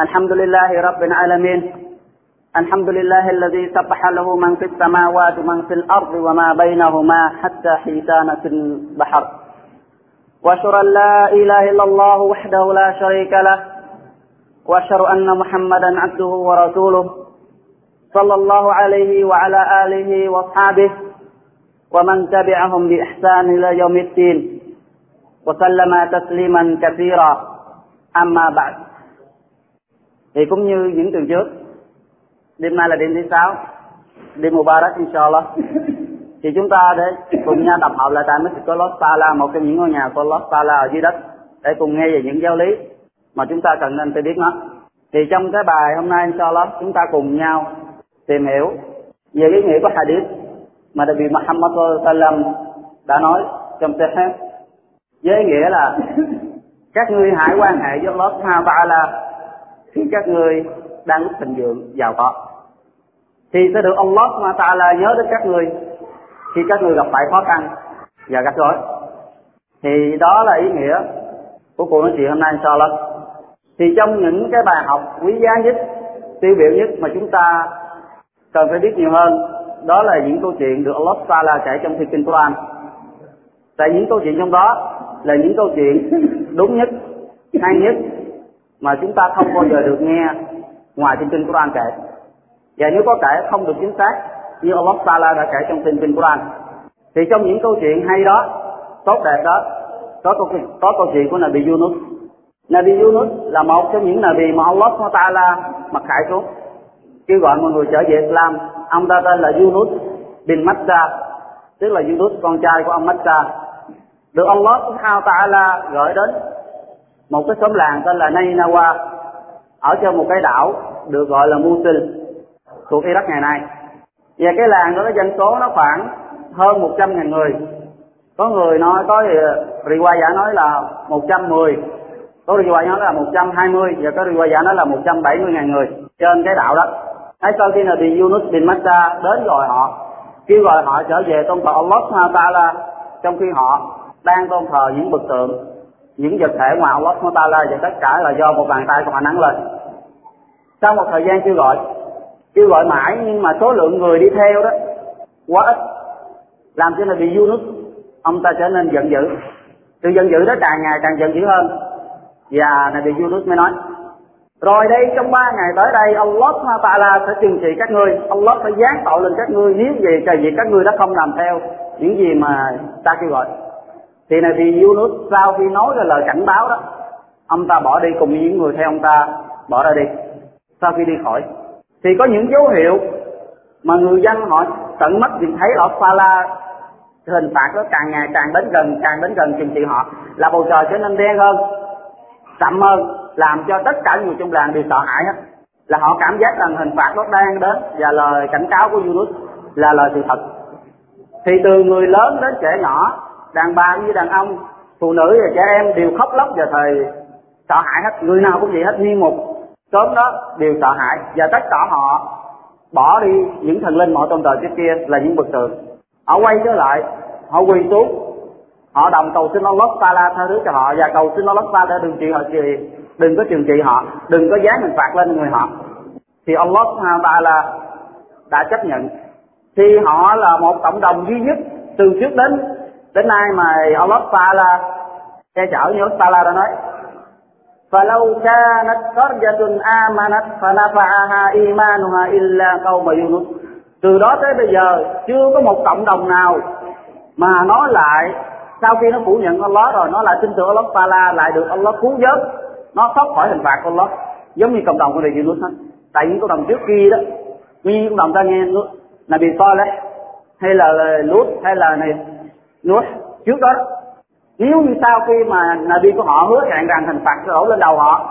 الحمد لله رب العالمين. الحمد لله الذي سبح له من في السماوات ومن في الأرض وما بينهما حتى حيتان في البحر. وأشهد أن لا إله إلا الله وحده لا شريك له. وأشهد أن محمدا عبده ورسوله. صلى الله عليه وعلى آله وأصحابه ومن تبعهم بإحسان إلى يوم الدين. وسلم تسليما كثيرا. أما بعد. Thì cũng như những tuần trước đêm nay là đêm thứ sáu đêm Mubarak inshallah. Thì chúng ta để cùng nhau tập hợp lại tại Masjid của Los Sala một trong những ngôi nhà của Los Sala ở dưới đất để cùng nghe về những giáo lý mà chúng ta cần nên phải biết nó. Thì trong cái bài hôm nay inshallah chúng ta cùng nhau tìm hiểu về ý nghĩa của hadith mà Nabi Muhammad sallam đã nói trong Sahih với nghĩa là các ngươi hãy quan hệ với Allah Subhanahu Ta'ala khi các ngươi đang thịnh vượng giàu có thì sẽ được ông Allah ta là nhớ đến các ngươi khi các ngươi gặp phải khó khăn và rắc rối, thì đó là ý nghĩa của cuộc nói chuyện hôm nay, inshallah. Thì trong những cái bài học quý giá nhất, tiêu biểu nhất mà chúng ta cần phải biết nhiều hơn, đó là những câu chuyện được Allah Ta'ala kể trong thiên kinh Quran. Tại những câu chuyện trong đó là những câu chuyện đúng nhất, hay nhất mà chúng ta không bao giờ được nghe ngoài trên kinh Quran kể. Và nếu có kể không được chính xác, như Allah Ta'ala đã kể trong kinh kinh Quran, thì trong những câu chuyện hay đó, tốt đẹp đó, có câu chuyện, có câu chuyện của Nabi Yunus. Nabi Yunus là một trong những Nabi mà Allah Ta'ala mặc khải xuống, kêu gọi mọi người trở về Islam. Ông ta tên là Yunus bin Matta, tức là Yunus, con trai của ông Matta. Được Allah Subhanahu Ta'ala gửi đến một cái xóm làng tên là Nainawa, ở trên một cái đảo được gọi là Mosul thuộc Iraq ngày nay. Và cái làng đó cái dân số nó khoảng hơn 100 ngàn người. Có người nói, có ờ, riwaya giả nói là 110 có riwaya nói là 120 và có riwaya giả nói là 170 ngàn người trên cái đảo đó. Hay sau khi là Yunus bin Matta đến gọi họ, kêu gọi họ trở về tôn thờ Allah Ta'ala, trong khi họ đang tôn thờ những bức tượng những vật thể ngoài Allah la và tất cả là do một bàn tay của họ nắng lên. Sau một thời gian kêu gọi kêu gọi mãi, nhưng mà số lượng người đi theo đó, quá ít, làm cho bị du nước ông ta trở nên giận dữ. Sự giận dữ đó càng ngày càng giận dữ hơn. Và Nabi Yunus mới nói, rồi đây, trong ba ngày tới đây, ông lót ông ta la sẽ trừng trị các ngươi. Ông lót sẽ giáng tội lên các ngươi. Nếu gì trời vì các ngươi đã không làm theo những gì mà ta kêu gọi thì này thì Yunus sau khi nói ra lời cảnh báo đó, ông ta bỏ đi cùng với những người theo ông ta, bỏ ra đi. Sau khi đi khỏi, thì có những dấu hiệu mà người dân họ tận mắt nhìn thấy ở Phala hình phạt nó càng ngày càng đến gần, càng đến gần chừng trị họ, là bầu trời trở nên đen hơn, sậm hơn, làm cho tất cả người trong làng đều sợ hãi hết. Là họ cảm giác rằng hình phạt nó đang đến, và lời cảnh cáo của Yunus là lời sự thật. Thì từ người lớn đến trẻ nhỏ đàn bà như đàn ông phụ nữ và trẻ em đều khóc lóc và thời. Sợ hãi hết người nào cũng vậy hết nghi một sớm đó đều sợ hãi và tất cả họ bỏ đi những thần linh mọi tôn thờ trước kia là những bậc tượng họ quay trở lại họ quỳ xuống. Họ đồng cầu xin Allah la tha thứ cho họ và cầu xin Allah la đừng trị họ gì, đừng có trừng trị họ đừng có dán hình phạt lên người họ. Thì Allah Taala đã chấp nhận. Thì họ là một cộng đồng duy nhất từ trước đến đến nay mà Allah Taala che chở như Allah Taala đã nói فلو كانت قرية آمنت فنفعها إيمانها إلا قوم يونس từ đó tới bây giờ chưa có một cộng đồng nào mà nói lại sau khi nó phủ nhận Allah rồi nó lại tin tưởng Allah Taala lại được Allah cứu vớt nó thoát khỏi hình phạt của Allah giống như cộng đồng của Nabi Yunus hết tại những cộng đồng trước kia đó như cộng đồng ta nghe Nabi Saleh hay là Lut hay là này Nuh trước đó. Nếu như sau khi mà Nabi của họ hứa hẹn rằng hình phạt sẽ đổ lên đầu họ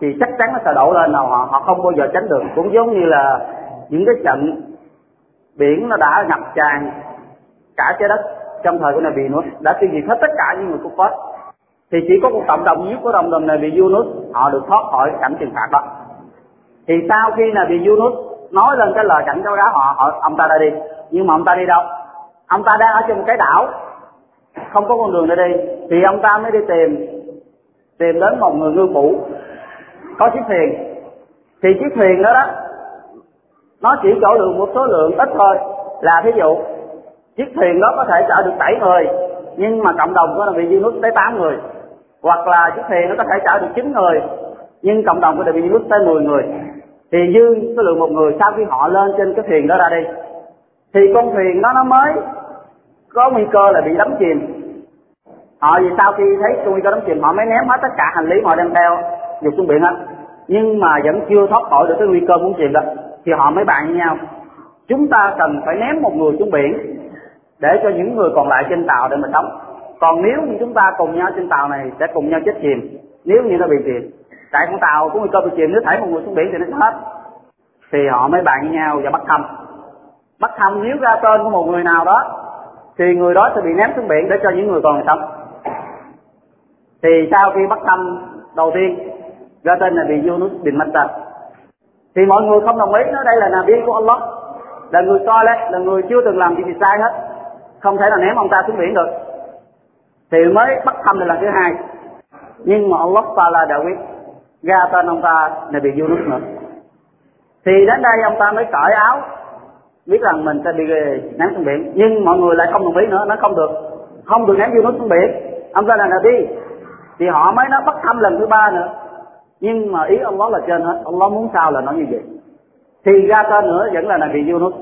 thì chắc chắn nó sẽ đổ lên đầu họ. Họ không bao giờ tránh được. Cũng giống như là những cái trận biển nó đã ngập tràn cả trái đất trong thời của Nabi Nuh đã tiêu diệt hết tất cả những người của Phật. Thì chỉ có một cộng đồng nhất của đồng đồng Nabi Yunus họ được thoát khỏi cảnh trừng phạt đó. Thì sau khi Nabi Yunus nói lên cái lời cảnh cáo đó họ, họ ông ta đã đi. Nhưng mà ông ta đi đâu? Ông ta đang ở trên một cái đảo không có con đường để đi thì ông ta mới đi tìm. Tìm đến một người ngư phủ. Có chiếc thuyền. Thì chiếc thuyền đó đó, nó chỉ chỗ được một số lượng ít thôi. Là thí dụ, chiếc thuyền đó có thể chở được 7 người, nhưng mà cộng đồng của bị virus tới 8 người. Hoặc là chiếc thuyền nó có thể chở được 9 người, nhưng cộng đồng của bị virus tới 10 người. Thì dư số lượng một người sau khi họ lên trên cái thuyền đó ra đi. Thì con thuyền đó nó mới có nguy cơ là bị đắm chìm. Họ vì sau khi thấy nguy cơ đắm chìm, họ mới ném hết tất cả hành lý họ đem theo dục xuống biển hết. Nhưng mà vẫn chưa thoát khỏi được cái nguy cơ muốn chìm đó, thì họ mới bàn với nhau, chúng ta cần phải ném một người xuống biển để cho những người còn lại trên tàu để mà sống. Còn nếu như chúng ta cùng nhau trên tàu này sẽ cùng nhau chết chìm, nếu như nó bị chìm, tại con tàu có nguy cơ bị chìm, nếu thảy một người xuống biển thì nó sẽ hết. Thì họ mới bàn với nhau và bắt thăm. Bắt thăm nếu ra tên của một người nào đó thì người đó sẽ bị ném xuống biển để cho những người còn sống. Thì sau khi bắt thăm đầu tiên, ra tên là bị Yunus bin Matta. Thì mọi người không đồng ý, nói đây là nabi của Allah, là người coi lên là người chưa từng làm gì sai hết, không thể nào ném ông ta xuống biển được. Thì mới bắt thăm được lần thứ hai. Nhưng mà Allah Taala đã quyết, ra tên ông ta là bị Yunus nữa. Thì đến đây ông ta mới cởi áo biết rằng mình sẽ bị ném xuống biển, nhưng mọi người lại không đồng ý nữa nó không được. Không được ném Yunus xuống biển. Ông ta là đi? Thì họ mới nó bắt thăm lần thứ ba nữa. Nhưng mà ý ông đó là trên hết, ông đó muốn sao là nó như vậy. Thì ra tên nữa vẫn là bị vô nước.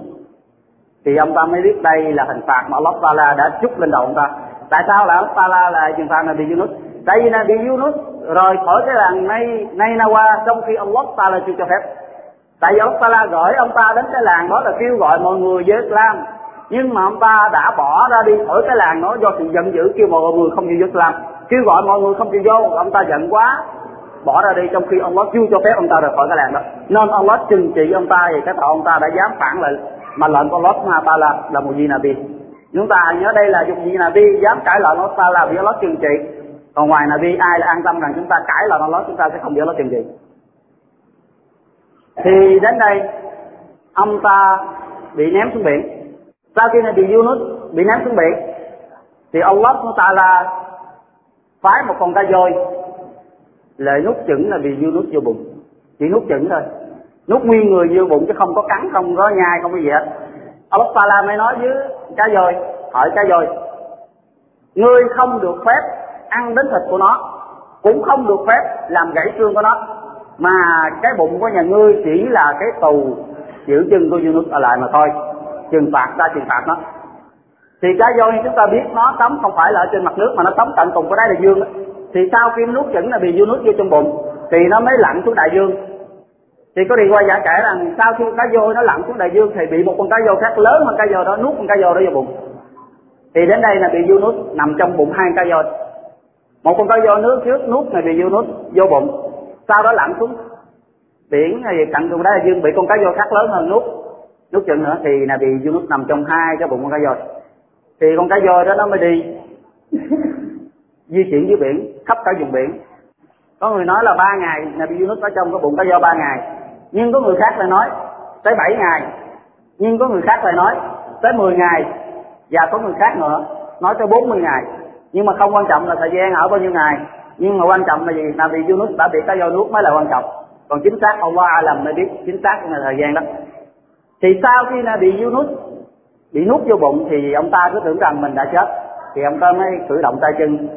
Thì ông ta mới biết đây là hình phạt mà Allah Taala đã chúc lên đầu ông ta. Tại sao là Allah Taala là trừng phạt Nabi Yunus tại vì vô Yunus rời khỏi cái làng Nay Nay Nawa trong khi Allah Taala chưa cho phép tại vì ta ra gửi ông ta đến cái làng đó là kêu gọi mọi người với Islam. Nhưng mà ông ta đã bỏ ra đi khỏi cái làng đó do sự giận dữ kêu mọi người không chịu vô Islam. Kêu gọi mọi người không chịu vô, ông ta giận quá. Bỏ ra đi trong khi ông đó chưa cho phép ông ta rời khỏi cái làng đó. Nên ông đó trừng trị ông ta vì cái tội ông ta đã dám phản lại. Mà lệnh của Allah mà ta là là một gì Nabi. Chúng ta nhớ đây là dùng gì Nabi dám cãi lệnh Allah ta là bị Allah trừng trị. Còn ngoài Nabi, ai là an tâm rằng chúng ta cãi lệnh Allah, chúng ta sẽ không bị Allah trừng trị? Thì đến đây, ông ta bị ném xuống biển. Sau khi này bị Yunus bị ném xuống biển. Thì Allah ta là phái một con cá voi. Lại nút chửng là bị Yunus vô bụng. Chỉ nút chửng thôi. Nút nguyên người vô bụng chứ không có cắn, không có nhai, không có gì hết. Allah Taala mới nói với cá voi, hỏi cá voi, ngươi không được phép ăn đến thịt của nó, cũng không được phép làm gãy xương của nó mà cái bụng của nhà ngươi chỉ là cái tù, giữ chân của Yunus ở lại mà thôi. Trừng phạt ta, trừng phạt nó. Thì cá voi chúng ta biết, nó sống không phải là ở trên mặt nước, mà nó sống tận cùng của đáy đại dương thì sau khi nuốt chửng là bị Yunus vô trong bụng, thì nó mới lặn xuống đại dương. Thì có đi qua giả kể rằng, sau khi cá voi nó lặn xuống đại dương thì bị một con cá voi khác lớn hơn cá voi đó, nuốt con cá voi đó vô bụng. Thì đến đây là bị Yunus nằm trong bụng hai cá voi. Một con cá voi nước trước nuốt này bị Yunus vô bụng sau đó lặn xuống biển hay cạnh cùng là dương bị con cá voi khác lớn hơn nuốt. Nuốt chừng nữa thì là bị dương nút nằm trong hai cái bụng con cá voi. Thì con cá voi đó nó mới đi di chuyển dưới biển, khắp cả vùng biển. Có người nói là ba ngày là bị Yunus ở trong cái bụng cá voi ba ngày. Nhưng có người khác lại nói, tới bảy ngày. Nhưng có người khác lại nói, tới 10 ngày. Và có người khác nữa, nói tới 40 ngày. Nhưng mà không quan trọng là thời gian ở bao nhiêu ngày nhưng mà quan trọng là gì? Là vì Yunus đã bị cá voi nuốt mới là quan trọng. Còn chính xác Allah làm mới biết chính xác là thời gian đó. Thì sau khi là bị Yunus bị nuốt vô bụng thì ông ta cứ tưởng rằng mình đã chết. Thì ông ta mới cử động tay chân.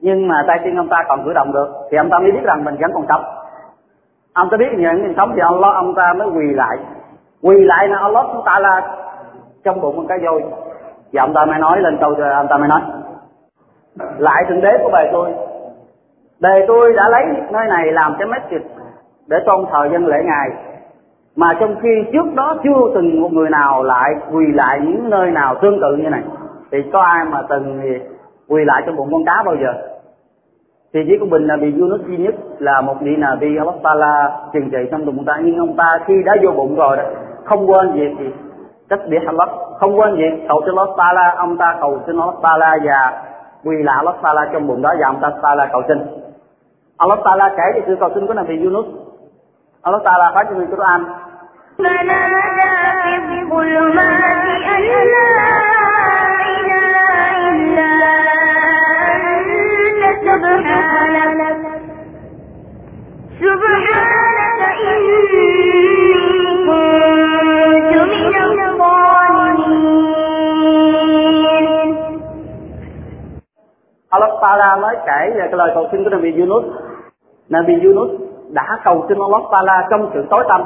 Nhưng mà tay chân ông ta còn cử động được. Thì ông ta mới biết rằng mình vẫn còn sống. Ông ta biết nhận mình sống thì Allah, ông ta mới quỳ lại. Quỳ lại là Allah chúng ta là trong bụng con cá voi và ông ta mới nói lên câu, ông ta mới nói, lại thượng đế của bài tôi đề tôi đã lấy nơi này làm cái masjid để tôn thờ dân lễ ngài. Mà trong khi trước đó chưa từng một người nào lại quỳ lại những nơi nào tương tự như này, thì có ai mà từng quỳ lại trong bụng con cá bao giờ? Thì chỉ của bình là bị Yunus duy nhất, là một vị nào bị Allah Taala trừng trị trong bụng ta. Nhưng ông ta khi đã vô bụng rồi đó, không quên việc gì? Cách biệt Allah không quên việc cầu cho Allah Taala ông ta cầu cho Allah Taala và quỳ lại Allah Taala trong bụng đó và ông ta Taala cầu xin. Allah Ta'ala kể về sự cầu xin của Nabi Yunus. Allah Ta'ala phán trong Quran. Allah Ta'ala nói kể về cái lời cầu xin của Nabi Yunus Nabi Yunus đã cầu xin Allah Taala trong sự tối tâm,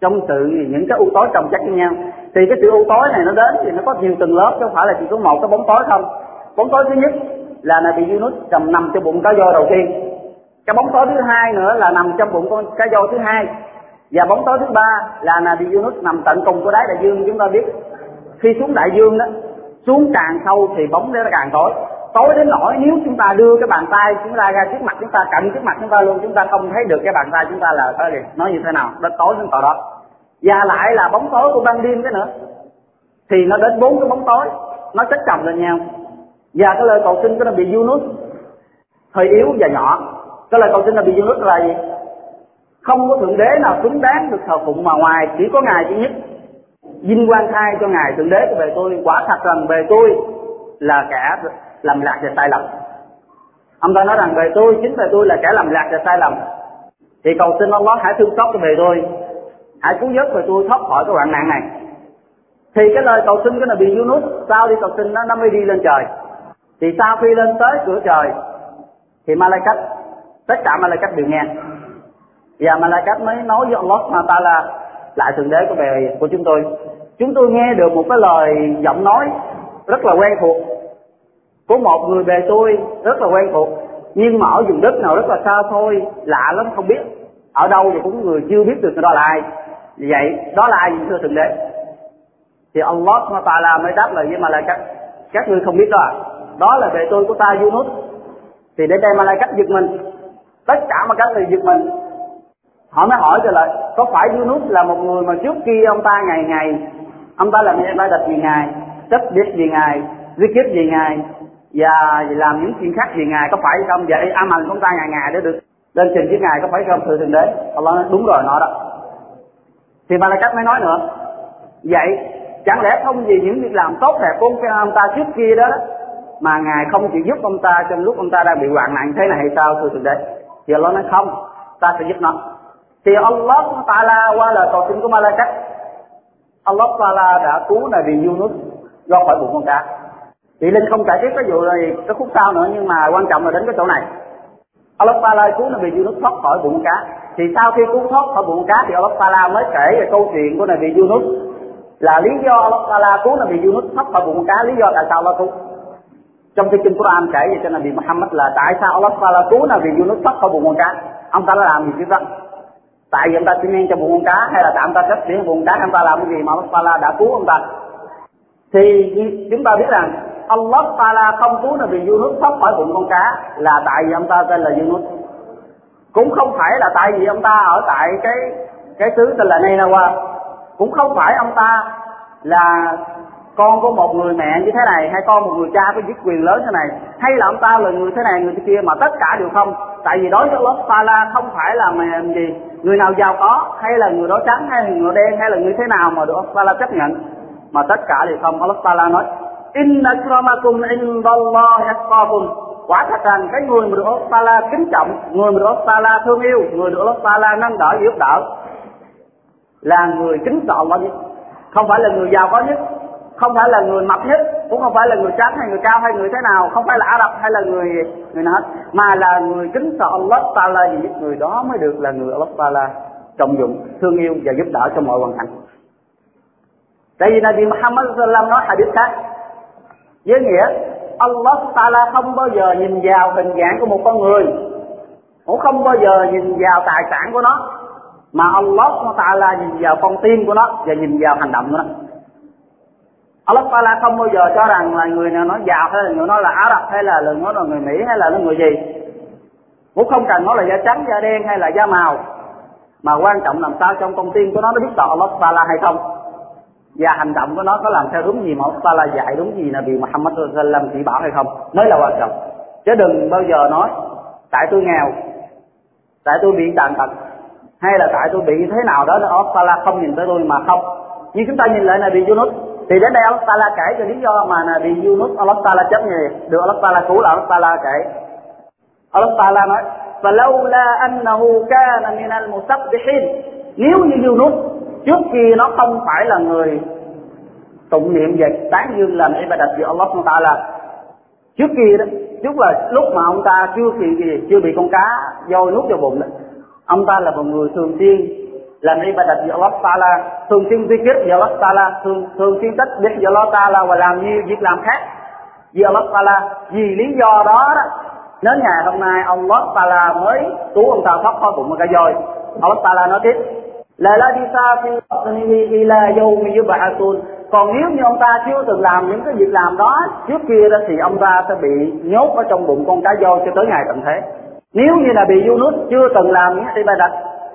trong sự những cái u tối chồng chất với nhau. Thì cái sự u tối này nó đến thì nó có nhiều tầng lớp chứ không phải là chỉ có một cái bóng tối không. Bóng tối thứ nhất là Nabi Yunus nằm nằm trong bụng cá voi đầu tiên. Cái bóng tối thứ hai nữa là nằm trong bụng con cá voi thứ hai. Và bóng tối thứ ba là Nabi Yunus nằm tận cùng của đáy đại dương chúng ta biết. Khi xuống đại dương đó xuống càng sâu thì bóng nó càng tối tối đến nỗi nếu chúng ta đưa cái bàn tay chúng ta ra trước mặt chúng ta cận trước mặt chúng ta luôn, chúng ta không thấy được cái bàn tay chúng ta là cái gì nói như thế nào? Đến tối đến tận đó. Và lại là bóng tối của ban đêm cái nữa. Thì nó đến bốn cái bóng tối. Nó chất chồng lên nhau. Và cái lời cầu xin của nó bị Yunus hơi yếu và nhỏ. Cái lời cầu xin là bị Yunus là gì? Không có thượng đế nào xứng đáng được thờ phụng mà ngoài chỉ có ngài duy nhất. Vinh quang thai cho ngài thượng đế về tôi, quả thật rằng về tôi là kẻ làm lạc và sai lầm. Ông ta nói rằng, về tôi, chính về tôi là kẻ làm lạc và sai lầm. Thì cầu xin ông đó hãy thương xót cho về tôi. Hãy cứu giúp về tôi, thoát khỏi cái hoạn nạn này. Thì cái lời cầu xin cái này bị Yunus, sau đi cầu xin nó nó mới đi lên trời. Thì sau khi lên tới cửa trời, thì Malaikat, tất cả Malaikat đều nghe. Và Malaikat mới nói với Allah mà ta là lại thượng đế của bề, của chúng tôi. Chúng tôi nghe được một cái lời giọng nói rất là quen thuộc của một người bề tôi rất là quen thuộc, nhưng mà ở vùng đất nào rất là xa xôi, lạ lắm, không biết. Ở đâu thì cũng người chưa biết được, người đó là ai. Vì vậy, đó là ai vậy thưa thượng đế. Thì Allah Taala mới đáp lời với Malaikat các ngươi không biết đó à? Đó là về tôi của ta, Yunus. Thì đến đây Malaikat giật mình. Tất cả mà các người giật mình. Họ mới hỏi trở lại có phải Yunus là một người mà trước kia ông ta ngày ngày, ông ta làm ba đặt gì ngài chấp biết gì ngài zikir gì ngài và làm những chuyện khác về ngài có phải không? Vậy amal của ta ngày ngày để được lên trình với ngài có phải không? Thưa thượng đế, Allah nói đúng rồi nó đó. Thì Malakat mới nói nữa. Vậy, chẳng lẽ không vì những việc làm tốt đẹp của ông ta trước kia đó mà ngài không chịu giúp ông ta trong lúc ông ta đang bị hoạn nạn thế này hay sao, thưa thượng đế? Thì Allah nói không, ta sẽ giúp nó. Thì Allah Taala qua lời cầu xin của Malakat Allah Taala đã cứu Nabi Yunus do khỏi bụng con cá chị linh không kể tiếp cái vụ này cái khúc sau nữa, nhưng mà quan trọng là đến cái chỗ này. Allah Pala cứu Nabi Yunus thoát khỏi bụng cá. Thì sau khi cứu thoát khỏi bụng cá thì Allah Pala mới kể về câu chuyện của Nabi Yunus. Là lý do Allah Pala cứu Nabi Yunus thoát khỏi bụng cá, lý do tại sao Allah cứu. Trong cái kinh Quran kể về cho Nabi Muhammad là tại sao Allah Pala cứu Nabi Yunus thoát khỏi bụng con cá. Ông ta đã làm gì chứ đó? Tại vì ông ta chỉ nên cho bụng con cá hay là tại ông ta cất tiếng bụng cá, ông ta làm cái gì mà Allah Pala đã cứu ông ta. Thì chúng ta biết rằng Allah Taala không cứu Nabi Yunus thoát khỏi bụng con cá, là tại vì ông ta tên là Yunus. Cũng không phải là tại vì ông ta ở tại cái cái xứ tên là Ninawa. Cũng không phải ông ta là con của một người mẹ như thế này, hay con một người cha có chức quyền lớn thế này, hay là ông ta là người thế này, người thế kia, mà tất cả đều không. Tại vì đối với Allah Taala không phải là mềm gì, người nào giàu có, hay là người đó trắng, hay là người đen, hay là người thế nào mà được Allah Taala chấp nhận, mà tất cả đều không. Allah Taala nói inna akramakum indallahi atqakum. Quả thật rằng cái người mà được Allah Taala kính trọng, người mà được Allah Taala thương yêu, người được Allah Taala nâng đỡ, giúp đỡ, là người kính sợ Allah nhất không phải là người giàu có nhất, không phải là người mập nhất, cũng không phải là người trắng hay người cao hay người thế nào, không phải là Ả Rập hay là người người nào hết, mà là người kính sợ Allah Taala gì người đó mới được là người Allah Taala trọng dụng, thương yêu và giúp đỡ trong mọi hoàn cảnh. Tại vì Nabi Muhammad sallam nói hadith khác với nghĩa, Allah Taala không bao giờ nhìn vào hình dạng của một con người. Cũng không bao giờ nhìn vào tài sản của nó, mà Allah Taala nhìn vào con tim của nó và nhìn vào hành động của nó. Allah Taala không bao giờ cho rằng là người nào nói giàu hay là người nói là Ả Rập hay là người nói là người Mỹ hay là nó người gì. Cũng không cần nói là da trắng, da đen hay là da màu. Mà quan trọng làm sao trong con tim của nó nó biết sợ Allah Taala hay không và hành động của nó có làm theo đúng gì mà Allah Taala dạy đúng gì là vì Muhammad sallam chỉ bảo hay không mới là quan trọng chứ đừng bao giờ nói tại tôi nghèo tại tôi bị tàn tật hay là tại tôi bị thế nào đó Allah Taala không nhìn tới tôi mà không nhưng chúng ta nhìn lại là bị Yunus thì đến đây Allah Taala kể cho lý do mà là bị Yunus Allah Taala chấp gì được Allah Taala cứu là Allah Taala kể Allah Taala nói فلولا أنه كان من المسبحين nếu như Yunus trước kia nó không phải là người tụng niệm về tán dương làm ibadat về Allah ta là trước kia đó, trước là lúc mà ông ta chưa bị gì, chưa bị con cá voi nuốt vào bụng đó, ông ta là một người thường xuyên làm ibadat về Allah Taala, thường xuyên zikir về Allah Taala, thường thường xuyên tích biết về Allah Taala và làm nhiều việc làm khác vì Allah Taala. Vì lý do đó đó, đến ngày hôm nay Allah Taala mới cứu ông ta thoát khỏi bụng một cái voi. Allah Taala nói tiếp là la đi xa phi ila bà yub'athun còn nếu như ông ta chưa từng làm những cái việc làm đó, trước kia đó thì ông ta sẽ bị nhốt ở trong bụng con cá voi cho tới ngày tận thế. Nếu như là bị Yunus chưa từng làm những cái đặt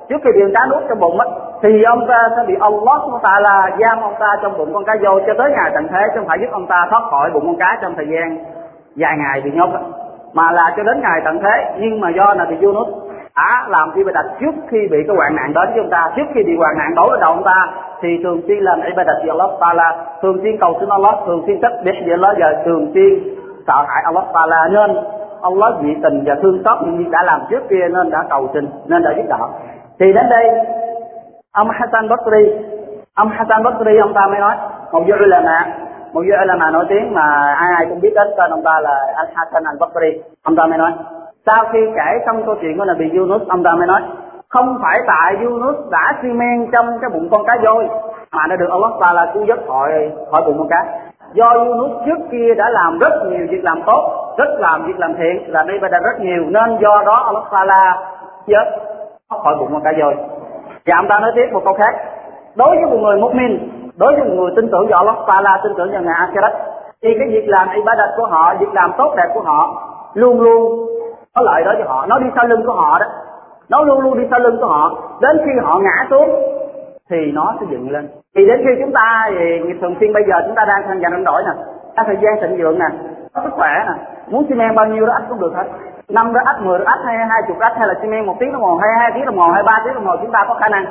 trước khi bị cá nuốt trong bụng á, thì ông ta sẽ bị Allah của ta là giam ông ta trong bụng con cá voi cho tới ngày tận thế, chứ không phải giúp ông ta thoát khỏi bụng con cá trong thời gian dài ngày bị nhốt mà là cho đến ngày tận thế, nhưng mà do là bị Yunus á, làm ibadat trước khi bị cái hoạn nạn đến với chúng ta, trước khi bị hoạn nạn đổ lên đầu chúng ta, thì thường xuyên làm ibadat với Allah Taala. Thường xuyên cầu xin Allah, thường xuyên chấp biết với Allah và thường xuyên sợ hãi Allah Taala. Nên Allah dị tình và thương xót như đã làm trước kia nên đã cầu xin, nên đã giúp đỡ. Thì đến đây, ông Hassan Basri, ông Hassan Basri, ông ta mới nói, một vua là mẹ một vua là mà nổi tiếng mà ai ai cũng biết đến tên ông ta là Al Hassan Al Basri ông ta mới nói sau khi kể xong câu chuyện của bị Yunus, ông ta mới nói, không phải tại Yunus đã xi men trong cái bụng con cá voi mà nó được Allah là cứu giúp khỏi khỏi bụng con cá. Do Yunus trước kia đã làm rất nhiều việc làm tốt, rất làm việc làm thiện, là đây đã rất nhiều, nên do đó Allah là chết khỏi bụng con cá voi. Và ông ta nói tiếp một câu khác, đối với một người mu'min, đối với một người tin tưởng vào Allah là tin tưởng vào ngày Akhirat, thì cái việc làm ibadat của họ, việc làm tốt đẹp của họ, luôn luôn có lợi đó cho họ. Nó đi sau lưng của họ đó. Nó luôn luôn đi sau lưng của họ. Đến khi họ ngã xuống, thì nó sẽ dựng lên. Thì đến khi chúng ta thì thường xuyên bây giờ chúng ta đang tham gia năm đổi nè. Có thời gian thịnh vượng nè. Có sức khỏe nè. Muốn xi men bao nhiêu đó ắt cũng được hết. Năm đó ắt mười đó ắt hay hai chục ắt hay là xi men một tiếng đồng hồ, hay hai tiếng đồng hồ, hay ba tiếng đồng hồ, chúng ta có khả năng.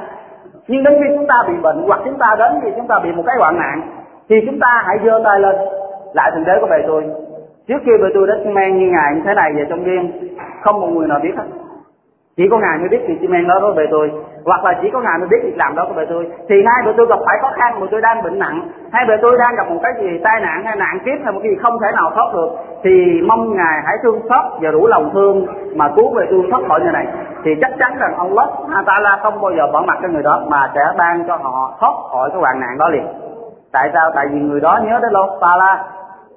Nhưng đến khi chúng ta bị bệnh, hoặc chúng ta đến khi chúng ta bị một cái hoạn nạn, thì chúng ta hãy giơ tay lên. Lại thượng đế của bề tôi trước khi bề tôi đến xi men như ngài như thế này về trong riêng không một người nào biết hết. Chỉ có ngài mới biết việc men đó đối với tôi. Hoặc là chỉ có ngài mới biết việc làm đó của với tôi. Thì nay bữa tôi gặp phải khó khăn mà tôi đang bệnh nặng. Hay bữa tôi đang gặp một cái gì tai nạn, hay nạn kiếp, hay một cái gì không thể nào thoát được. Thì mong ngài hãy thương xót và đủ lòng thương mà cứu về tôi thoát khỏi người này. Thì chắc chắn rằng ông lót ta la không bao giờ bỏ mặt cái người đó, mà sẽ ban cho họ thoát khỏi cái hoạn nạn đó liền. Tại sao? Tại vì người đó nhớ a-ta-la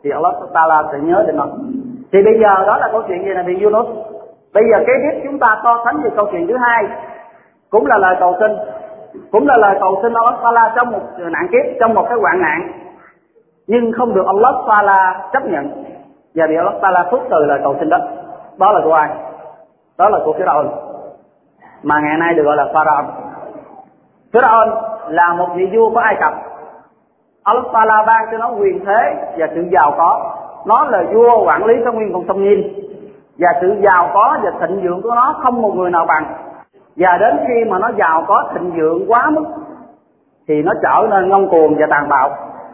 thì Allah Taala sẽ nhớ đến nó. Thì bây giờ đó là câu chuyện gì là bị Yunus? Bây giờ kế tiếp chúng ta so sánh về câu chuyện thứ hai, cũng là lời cầu xin, cũng là lời cầu xin Allah Taala trong một nạn kiếp, trong một cái hoạn nạn, nhưng không được Allah Taala chấp nhận. Và bị Allah Taala phước từ lời cầu xin đó. Đó là của ai? Đó là của Pharaoh mà ngày nay được gọi là Pharaoh Pharaoh là một vị vua của Ai Cập. Allah Taala ban cho nó quyền thế và sự giàu có. Nó là vua quản lý cái nguyên con sông nhiên và sự giàu có và thịnh vượng của nó không một người nào bằng. Và đến khi mà nó giàu có, thịnh vượng quá mức, thì nó trở nên ngông cuồng và tàn bạo.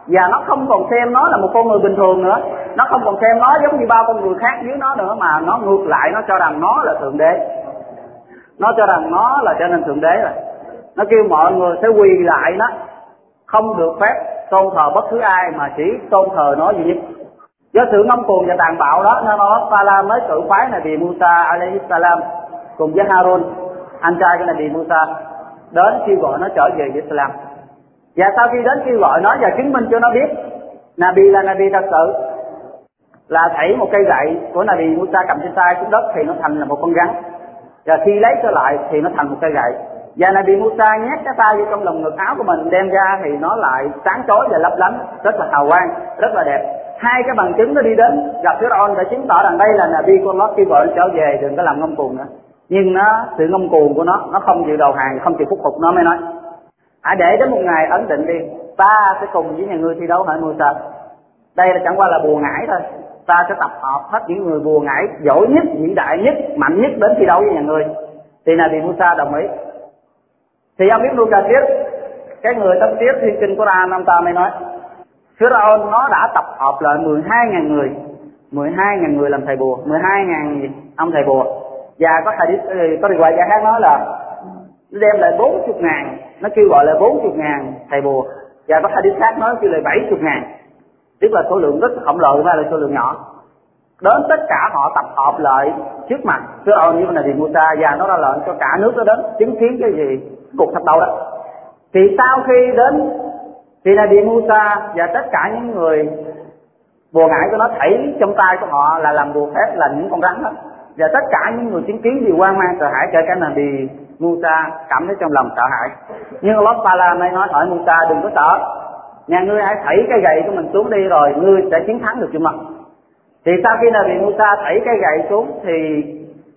Và nó không còn xem nó là một con người bình thường nữa. Nó không còn xem nó giống như bao con người khác dưới nó nữa, mà nó ngược lại, nó cho rằng nó là thượng đế. Nó cho rằng nó là trở nên thượng đế rồi. Nó kêu mọi người sẽ quỳ lại nó không được phép tôn thờ bất cứ ai mà chỉ tôn thờ nó duy nhất. Do sự ngông cuồng và tàn bạo đó nên Allah Taala mới cử phái này bị Musa alayhi salam cùng với Harun. Anh trai của Nabi Musa đến kêu gọi nó trở về với Islam và sau khi đến kêu gọi nó và chứng minh cho nó biết, Nabi là Nabi thật sự, là thảy một cây gậy của Nabi Musa cầm trên tay xuống đất thì nó thành là một con rắn. Và khi lấy trở lại thì nó thành một cây gậy và Nabi Musa nhét cái tay vô trong lồng ngực áo của mình, đem ra thì nó lại sáng chói và lấp lánh, rất là hào quang, rất là đẹp. Hai cái bằng chứng nó đi đến, gặp Pharaoh để chứng tỏ rằng đây là Nabi của Allah kêu gọi trở về, đừng có làm ngông cuồng nữa. Nhưng nó, sự ngông cuồng của nó nó không chịu đầu hàng, không chịu phục phục, nó mới nói hãy để đến một ngày ấn định đi, ta sẽ cùng với nhà ngươi thi đấu hỏi Musa? Đây là chẳng qua là bùa ngải thôi. Ta sẽ tập hợp hết những người bùa ngải giỏi nhất, vĩ đại nhất, mạnh nhất đến thi đấu với nhà ngươi. Thì Nabi Musa đồng ý thì ông Ibn Kathir cái người tâm tiếp thiên kinh của Quran ông ta mới nói, Pharaoh nó đã tập hợp lại 12.000 người 12.000 người làm thầy bùa 12.000 ông thầy bùa. Và có hadith ờ, có điều quay khác nói là nó đem lại bốn chục ngàn, nó kêu gọi là bốn chục ngàn thầy bùa. Và có hadith khác nói kêu lại 70 ngàn. Tức là số lượng rất khổng lồ và là số lượng nhỏ. Đến tất cả họ tập hợp lại trước mặt Pharaoh như là thì Musa, và nó ra lệnh cho cả nước nó đến, chứng kiến cái gì? Cuộc thập đầu đó. Thì sau khi đến thì là điện Musa và tất cả những người bùa ngải của nó thảy trong tay của họ là làm bùa phép, là những con rắn hết và tất cả những người chứng kiến đều quan mang, sợ hãi kể cả Nabi Musa cảm thấy trong lòng sợ hãi. Nhưng Allah Taala mới nói hỏi Musa, đừng có sợ. Nhà ngươi hãy thảy cái gậy của mình xuống đi rồi ngươi sẽ chiến thắng được chúng mặt thì sau khi là bị Musa thảy cái gậy xuống thì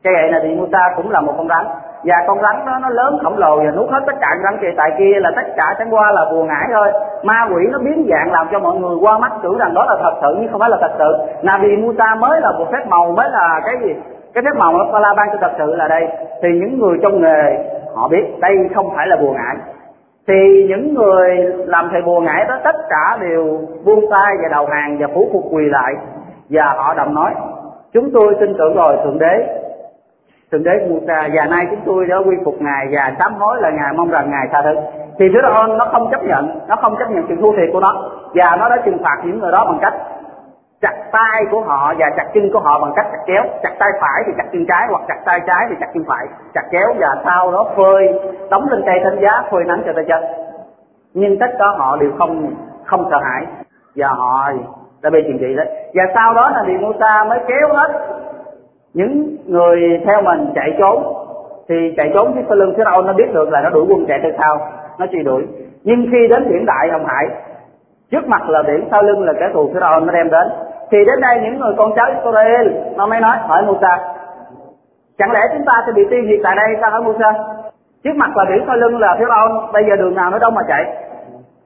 cái gậy này bị Musa cũng là một con rắn và con rắn đó, nó lớn khổng lồ và nuốt hết tất cả rắn kia tại kia là tất cả chẳng qua là bùa ngải thôi. Ma quỷ nó biến dạng làm cho mọi người qua mắt tưởng rằng đó là thật sự, nhưng không phải là thật sự. Nabi Musa mới là một phép màu, mới là cái gì? Cái phép màu nó la ban cho thật sự là đây. Thì những người trong nghề, họ biết đây không phải là bùa ngải thì những người làm thầy bùa ngải đó, tất cả đều buông tay và đầu hàng và phủ phục quỳ lại. Và họ đồng nói, chúng tôi tin tưởng rồi, thượng đế thượng đế Musa, và nay chúng tôi đã quy phục ngài và sám hối là ngài, mong rằng ngài tha thứ. Thì Pharaoh nó không chấp nhận, nó không chấp nhận sự thua thiệt của nó, và nó đã trừng phạt những người đó bằng cách chặt tay của họ và chặt chân của họ bằng cách chặt kéo chặt tay phải thì chặt chân trái, hoặc chặt tay trái thì chặt chân phải. Chặt kéo và sau đó phơi, đóng lên cây thánh giá, phơi nắng cho tay chân nhưng tất cả họ đều không không sợ hãi, và họ đã bị trừng trị đấy. Và sau đó là thì Musa mới kéo hết những người theo mình chạy trốn, thì chạy trốn phía sau lưng phía đâu nó biết được là nó đuổi quân chạy theo sau, nó truy đuổi. Nhưng khi đến biển đại hồng hải, trước mặt là biển sau lưng là kẻ thù phía đâu nó đem đến. Thì đến đây những người con cháu Israel, nó mới nói, hỏi Musa, chẳng lẽ chúng ta sẽ bị tiêu diệt tại đây sao hả Musa? Trước mặt là biển sau lưng là phía đâu bây giờ đường nào nó đâu mà chạy?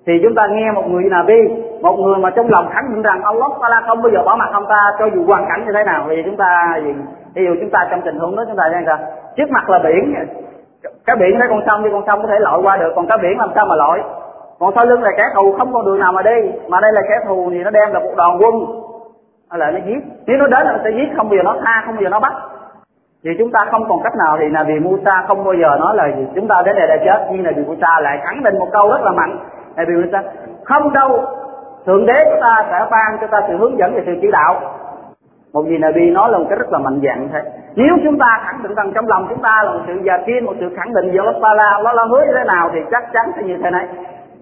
Thì chúng ta nghe một người nào bi một người mà trong lòng khẳng định rằng Allah ta không bao giờ bỏ mặt ông ta cho dù hoàn cảnh như thế nào, thì chúng ta gì? Ví dụ chúng ta trong tình huống đó chúng ta đang sao? Trước mặt là biển. Cái biển thấy con sông thì con sông có thể lội qua được. Còn cái biển làm sao mà lội? Còn sau lưng là kẻ thù, không có đường nào mà đi. Mà đây là kẻ thù thì nó đem là một đoàn quân. Hay là nó giết. Nếu nó đến là nó sẽ giết, không bao giờ nó tha, không bao giờ nó bắt. Thì chúng ta không còn cách nào thì là vì Musa không bao giờ nói là gì. Chúng ta đến đây đã chết. Nhưng là vì Musa lại khẳng định một câu rất là mạnh. Là vì Musa, không đâu thượng đế của ta sẽ ban cho ta sự hướng dẫn và sự chỉ đạo. Một vị Nabi nói là một cái rất là mạnh dạng thế. Nếu chúng ta khẳng định rằng trong lòng chúng ta là một sự già kiên, một sự khẳng định về Allah Taala, Allah là hứa như thế nào thì chắc chắn sẽ như thế này.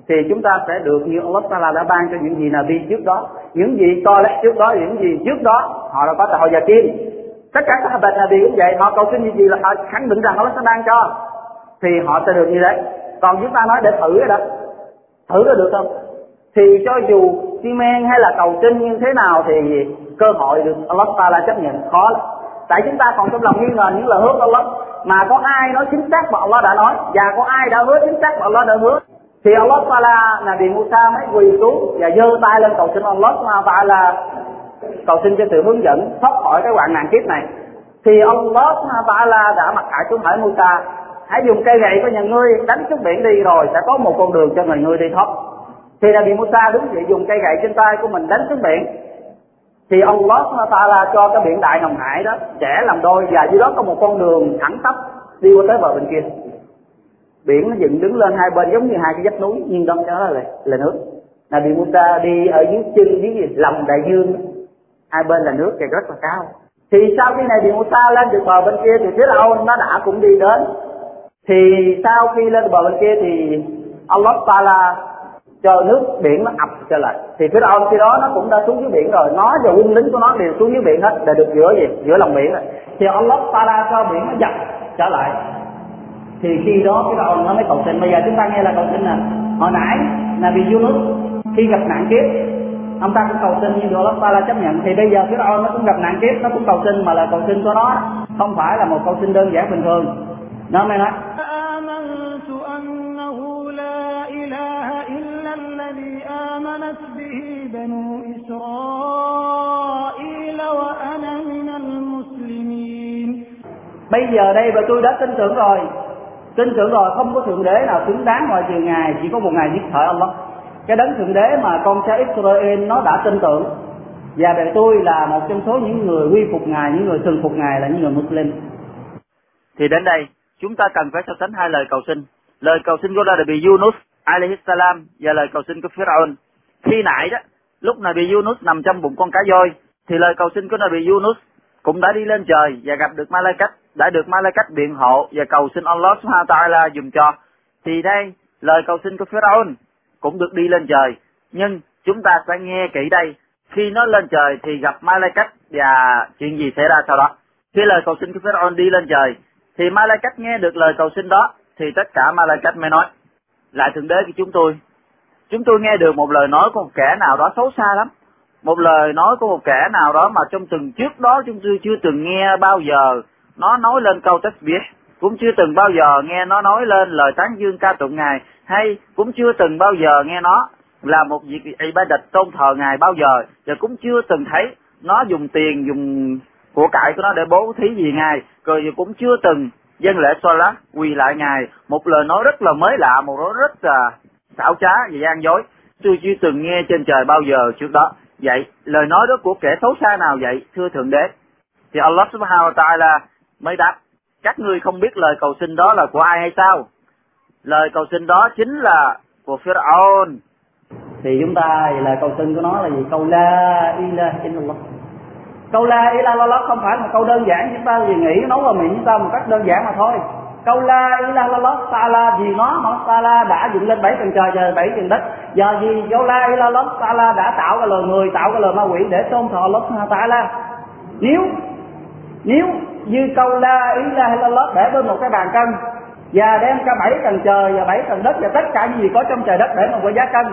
Thì chúng ta sẽ được như Allah Taala đã ban cho những gì Nabi trước đó. Những gì to lẽ trước đó, những gì trước đó, họ đã có tại họ già kiên. Tất cả các bậc Nabi cũng vậy, họ cầu xin như gì là họ khẳng định rằng Allah sẽ ban cho, thì họ sẽ được như thế. Còn chúng ta nói để thử rồi đó. Thử có được không? Thì cho dù xi men hay là cầu xin như thế nào thì cơ hội được Allah Taala chấp nhận khó lắm. Tại chúng ta còn trong lòng nghi ngờ những lời hứa của Allah, mà có ai nói chính xác mà Allah đã nói, và có ai đã hứa chính xác mà Allah đã hứa. Thì Allah Taala là bị Musa mới quỳ xuống và giơ tay lên cầu xin Allah Taala, cầu xin cho sự hướng dẫn thoát khỏi cái hoạn nạn kiếp này. Thì Allah Taala đã mặc cả xuống hỏi Musa. Hãy dùng cây gậy của nhà ngươi đánh xuống biển đi, rồi sẽ có một con đường cho người ngươi đi thoát thì là Musa đứng dậy dùng cây gậy trên tay của mình đánh xuống biển, thì ông Allah là cho cái biển đại hồng hải đó trẻ làm đôi và dưới đó có một con đường thẳng tắp đi qua tới bờ bên kia. Biển nó dựng đứng lên hai bên giống như hai cái vách núi, nhưng đông cho đó là là nước. Là Musa đi ở dưới chân dưới gì lòng đại dương, hai bên là nước thì rất là cao. Thì sau khi này bị Musa lên được bờ bên kia thì phía đâu nó đã cũng đi đến. Thì sau khi lên bờ bên kia thì Allah Taala cho nước biển nó ập trở lại. Thì phía ông khi đó nó cũng đã xuống dưới biển rồi. Nó và quân lính của nó đều xuống dưới biển hết để được giữa gì? Giữa lòng biển rồi. Thì ông lóc ta ra cho biển nó dập trở lại. Thì khi đó cái ông nó mới cầu xin, bây giờ chúng ta nghe là cầu xin nè. Hồi nãy là vì Yunus khi gặp nạn kiếp, ông ta cũng cầu xin nhưng rồi ta là chấp nhận. Thì bây giờ cái ông nó cũng gặp nạn kiếp, nó cũng cầu xin mà là cầu xin của nó không phải là một cầu xin đơn giản bình thường. Nó mới nói بنو إسرائيل وأنا من المسلمين bây giờ đây và tôi đã tin tưởng rồi tin tưởng rồi không có thượng đế nào xứng đáng ngoài trừ ngài chỉ có một ngài nhất thời Allah cái đấng thượng đế mà con trai Israel nó đã tin tưởng và để tôi là một trong số những người quy phục ngài những người thường phục ngài là những người Muslim thì đến đây chúng ta cần phải so sánh hai lời cầu xin lời cầu xin của Nabi Yunus alayhi salam và lời cầu xin của Pharaoh khi nãy đó lúc Nabi Yunus nằm trong bụng con cá voi, thì lời cầu xin của Nabi Yunus cũng đã đi lên trời và gặp được Malaikat, đã được Malaikat biện hộ và cầu xin Allah Subhanahu Taala dùm cho. Thì đây, lời cầu xin của Pharaoh cũng được đi lên trời. Nhưng chúng ta sẽ nghe kỹ đây. Khi nó lên trời thì gặp Malaikat và chuyện gì xảy ra sau đó. Khi lời cầu xin của Pharaoh đi lên trời, thì Malaikat nghe được lời cầu xin đó, thì tất cả Malaikat mới nói, lại thượng đế của chúng tôi chúng tôi nghe được một lời nói của một kẻ nào đó xấu xa lắm. Một lời nói của một kẻ nào đó mà trong từng trước đó chúng tôi chưa từng nghe bao giờ nó nói lên câu tách biết cũng chưa từng bao giờ nghe nó nói lên lời tán dương ca tụng ngài. Hay cũng chưa từng bao giờ nghe nó là một việc ibadat tôn thờ ngài bao giờ. Và cũng chưa từng thấy nó dùng tiền, dùng của cải của nó để bố thí gì ngài. Rồi cũng chưa từng dân lễ Salat quỳ lại ngài. Một lời nói rất là mới lạ, một lời rất là xảo trá và gian dối. Tôi chưa từng nghe trên trời bao giờ trước đó. Vậy, lời nói đó của kẻ xấu xa nào vậy, thưa thượng đế? Thì Allah subhanahu wa ta'ala mới đáp, các ngươi không biết lời cầu xin đó là của ai hay sao? Lời cầu xin đó chính là của Pharaoh thì chúng ta thì lời cầu xin của nó là gì? Câu la ilaha illallah. Câu la ilaha illallah không phải là câu đơn giản, chúng ta vì nghĩ nấu vào miệng chúng ta một cách đơn giản mà thôi câu la ilaha illallah la vì nó mà la đã dựng lên bảy tầng trời và bảy tầng đất. Giờ vì câu la ilaha illallah la đã tạo ra lời người, tạo ra lời ma quỷ để tôn thờ Allah ta'ala. Nếu nếu như câu la ilaha illallah để bên một cái bàn cân và đem cả bảy tầng trời và bảy tầng đất và tất cả những gì có trong trời đất để mà có giá cân,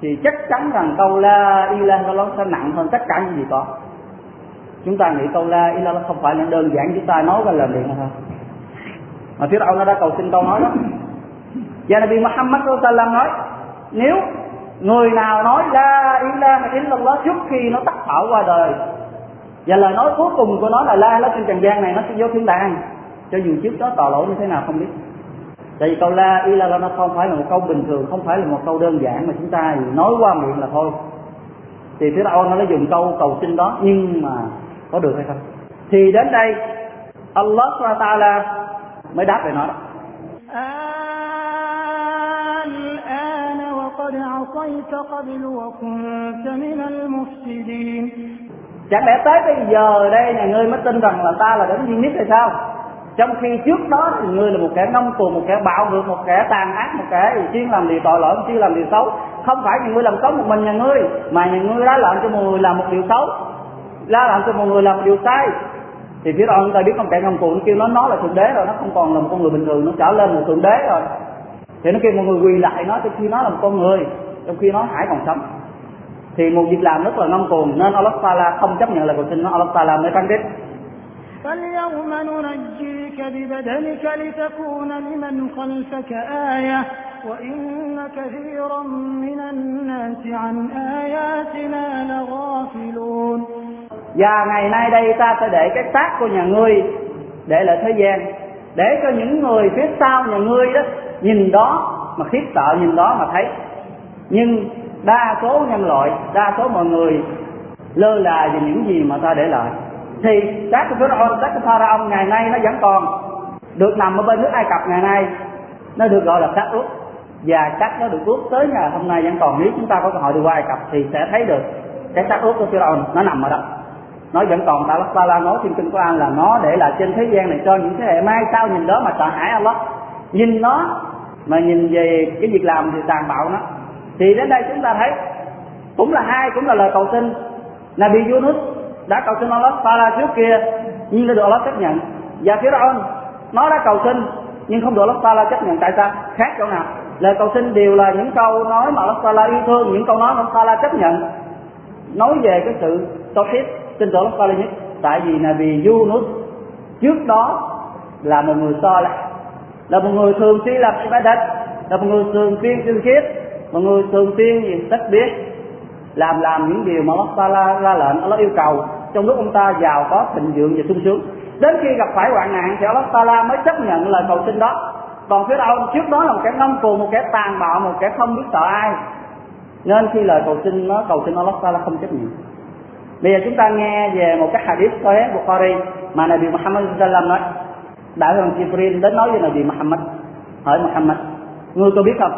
thì chắc chắn rằng câu la ilaha illallah sẽ nặng hơn tất cả những gì có. Chúng ta nghĩ câu la ilaha không phải là đơn giản, chúng ta nói ra lời miệng thôi mà phía ông nó đã cầu xin câu nói đó. Và Nabi Muhammad sallam nói, nếu người nào nói la ilaha illallah trước khi nó tắt thở qua đời, và lời nói cuối cùng của nó là la nó trên trần gian này nó sẽ vô thiên đàng, cho dù trước đó tò lỗi như thế nào không biết. Tại vì câu la ilaha nó không phải là một câu bình thường, không phải là một câu đơn giản mà chúng ta nói qua miệng là thôi. Thì phía ông nó đã dùng câu cầu xin đó, nhưng mà có được hay không? Thì đến đây, Allah Taala mới đáp về nó đó. Chẳng lẽ tới bây giờ đây nhà ngươi mới tin rằng là ta là đấng duy nhất hay sao? Trong khi trước đó thì ngươi là một kẻ nông cuồng một kẻ bạo ngược một kẻ tàn ác một kẻ chuyên làm điều tội lỗi chuyên làm điều xấu. Không phải nhà ngươi làm xấu một mình nhà ngươi mà nhà ngươi đã làm cho mọi người làm một điều xấu. Đã làm cho mọi người làm một điều sai thì phía đó chúng ta biết con kẻ ngông cuồng nó kêu nó nó là thượng đế rồi nó không còn là một con người bình thường nó trở lên một thượng đế rồi thì nó kêu mọi người quỳ lại nó trong khi nó là một con người trong khi nó hải còn sống thì một việc làm rất là ngông cuồng nên Allah Taala không chấp nhận lời cầu xin nó Allah Taala mới phán tiếp فاليوم ننجيك ببدنك لتكون لمن خلفك آية وإن كثيرا من الناس عن آياتنا لغافلون và ngày nay đây ta sẽ để cái xác của nhà ngươi để lại thế gian. Để cho những người phía sau nhà ngươi đó nhìn đó mà khiếp sợ, nhìn đó mà thấy. Nhưng đa số nhân loại, đa số mọi người lơ là về những gì mà ta để lại. Thì các cái pharaoh các cái pharaoh ngày nay nó vẫn còn. Được nằm ở bên nước ai cập ngày nay, nó được gọi là xác ước và chắc nó được ước tới ngày hôm nay vẫn còn. Nếu chúng ta có cơ hội đi qua ai cập thì sẽ thấy được cái xác ướp của pharaoh nó nằm ở đó nó vẫn còn ta ta la nói thiên kinh Quran là nó để lại trên thế gian này cho những thế hệ mai sau nhìn đó mà sợ hãi Allah. Nhìn nó mà nhìn về cái việc làm thì tàn bạo nó. Thì đến đây chúng ta thấy cũng là hai, cũng là lời cầu xin. Nabi Yunus đã cầu xin Allah Taala trước kia, nhưng đã được Allah chấp nhận. Và phía đó nó đã cầu xin, nhưng không được Allah Taala chấp nhận. Tại sao? Khác chỗ nào? Lời cầu xin đều là những câu nói mà Allah Taala yêu thương, những câu nói mà Allah Taala chấp nhận. Nói về cái sự tauhid tin tưởng là nhất tại vì là vì Yunus trước đó là một người so lại, là một người thường xuyên làm ibadat là một người thường xuyên tinh khiết, một người thường xuyên gì tất biết làm làm những điều mà Allah la ra lệnh Allah yêu cầu. Trong lúc ông ta giàu có, thịnh vượng và sung sướng. Đến khi gặp phải hoạn nạn thì Allah Taala mới chấp nhận lời cầu xin đó. Còn phía đâu trước đó là một kẻ ngông cuồng, một kẻ tàn bạo, một kẻ không biết sợ ai. Nên khi lời cầu xin nó, cầu xin Allah Taala không chấp nhận bây giờ chúng ta nghe về một cái hadith Sahih Bukhari mà Nabi Muhammad sallam nói. Đại hoàng Jibril đến nói với Nabi Muhammad. Hỏi Muhammad, ngươi có biết không?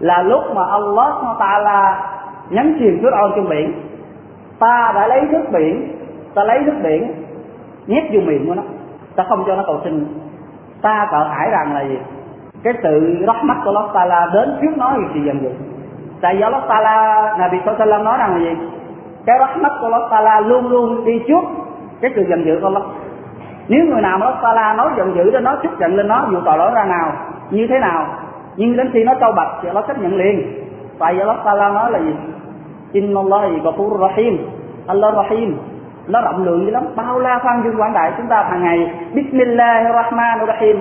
Là lúc mà Allah Taala nhấn chìm Fir'aun trong biển, ta đã lấy nước biển, ta lấy nước biển, nhét vô miệng của nó. Ta không cho nó cầu sinh ta sợ hãi rằng là gì? Cái sự rắc mắt của Allah Taala đến trước nó thì dần dần. Tại vì Allah Taala, Nabi Sallallahu nói rằng là gì? Cái rắc mắt của Allah Taala luôn luôn đi trước cái sự giận dữ của Allah nếu người nào mà Allah Taala nói giận dữ đến nó chút giận lên nó, dù tội lỗi ra nào, như thế nào, nhưng đến khi nó câu bạch thì Allah chấp nhận liền. Tại vì Allah Taala nói là gì? Inna Allah Ghafur Rahim. Allah Rahim. Nó rộng lượng dữ lắm. Bao la khoan dung quảng đại chúng ta hàng ngày. Bismillahirrahmanirrahim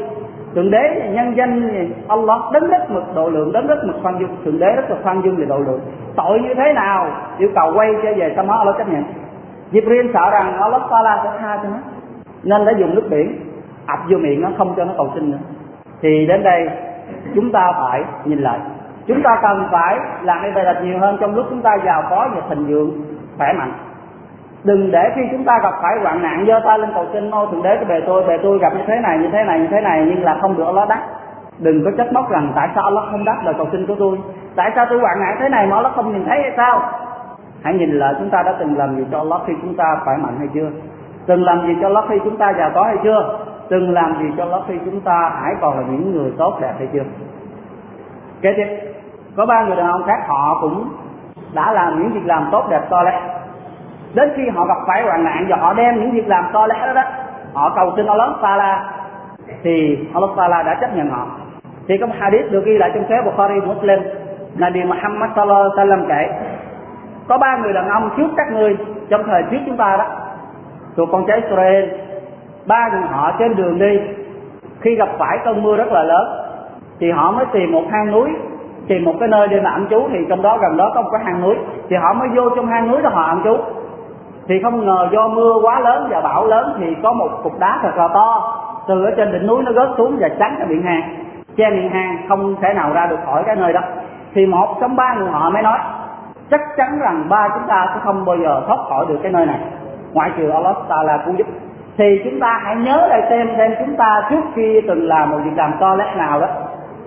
thượng đế, nhân danh Allah, đấng rất mực, độ lượng đấng rất mực khoan dung. Thượng đế rất là khoan dung về độ lượng. Tội như thế nào? Yêu cầu quay trở về sa đó Allah chấp nhận. Jibril sợ rằng Allah Taala sẽ tha cho nó, nên đã dùng nước biển, ập vô miệng nó, không cho nó cầu xin nữa. Thì đến đây, chúng ta phải nhìn lại. Chúng ta cần phải làm cái bài nhiều hơn trong lúc chúng ta giàu có và thịnh vượng, khỏe mạnh đừng để khi chúng ta gặp phải hoạn nạn giơ tay lên cầu xin ôi thượng đế, cái bề tôi bề tôi gặp như thế này, như thế này, như thế này, nhưng là không được Allah đắc đừng có trách móc rằng tại sao Allah không đáp lời cầu xin của tôi. Tại sao tôi hoạn nạn thế này mà Allah không nhìn thấy hay sao? Hãy nhìn lại chúng ta đã từng làm gì cho Allah khi chúng ta khỏe mạnh hay chưa? Từng làm gì cho Allah khi chúng ta giàu có hay chưa? Từng làm gì cho Allah khi chúng ta hãy còn là những người tốt đẹp hay chưa? Kế tiếp, có ba người đàn ông khác, họ cũng đã làm những việc làm tốt đẹp to lớn đến khi họ gặp phải hoạn nạn và họ đem những việc làm to lớn đó, đó họ cầu xin Allah Taala thì Allah Taala đã chấp nhận họ. Thì có một hadith được ghi lại trong Sahih Bukhari Muslim. Nabi Muhammad sallallahu alaihi wasallam kể có ba người đàn ông trước các ngươi trong thời trước chúng ta đó thuộc con cháy Israel. Ba người họ trên đường đi khi gặp phải cơn mưa rất là lớn thì họ mới tìm một hang núi tìm một cái nơi để mà ẩn trú. Thì trong đó gần đó có một cái hang núi thì họ mới vô trong hang núi đó họ ẩn trú thì không ngờ do mưa quá lớn và bão lớn thì có một cục đá thật là to. Từ ở trên đỉnh núi nó rớt xuống và chắn cái miệng hang. Che miệng hang không thể nào ra được khỏi cái nơi đó. Thì một trong ba người họ mới nói, chắc chắn rằng ba chúng ta sẽ không bao giờ thoát khỏi được cái nơi này. Ngoại trừ Allah ta là cứu giúp. Thì chúng ta hãy nhớ lại xem xem chúng ta trước khi từng làm một việc làm to lẽ nào đó.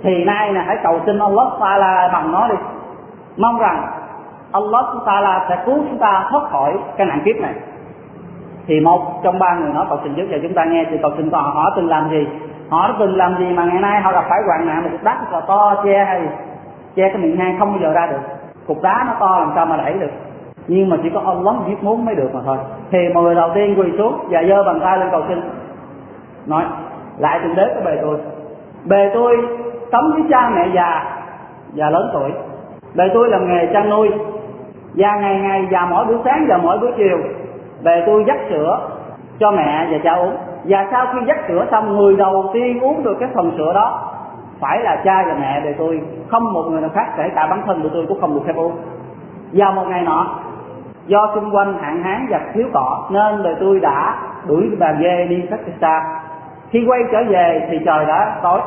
Thì nay là hãy cầu xin Allah ta là bằng nó đi. Mong rằng Allah ta là sẽ cứu chúng ta thoát khỏi cái nạn kiếp này. Thì một trong ba người nói, cầu xin giúp cho chúng ta nghe thì cầu xin họ. Họ từng làm gì? Họ đã từng làm gì mà ngày nay họ gặp phải hoạn nạn, một cục đá rất là to, che hay che cái miệng hang không bao giờ ra được. Cục đá nó to làm sao mà đẩy được? Nhưng mà chỉ có Allah giết muốn mới được mà thôi. Thì một người đầu tiên quỳ xuống và giơ bàn tay lên cầu xin. Nói, lại từng đế của bề tôi. Bề tôi sống với cha mẹ già già lớn tuổi. Bề tôi làm nghề chăn nuôi và ngày ngày và mỗi buổi sáng và mỗi buổi chiều, về tôi dắt sữa cho mẹ và cha uống. Và sau khi dắt sữa xong, người đầu tiên uống được cái phần sữa đó phải là cha và mẹ về tôi. Không một người nào khác kể cả bản thân của tôi cũng không được phép uống. Vào một ngày nọ, do xung quanh hạn hán và thiếu cỏ, nên đời tôi đã đuổi bà dê đi rất xa. Khi quay trở về thì trời đã tối.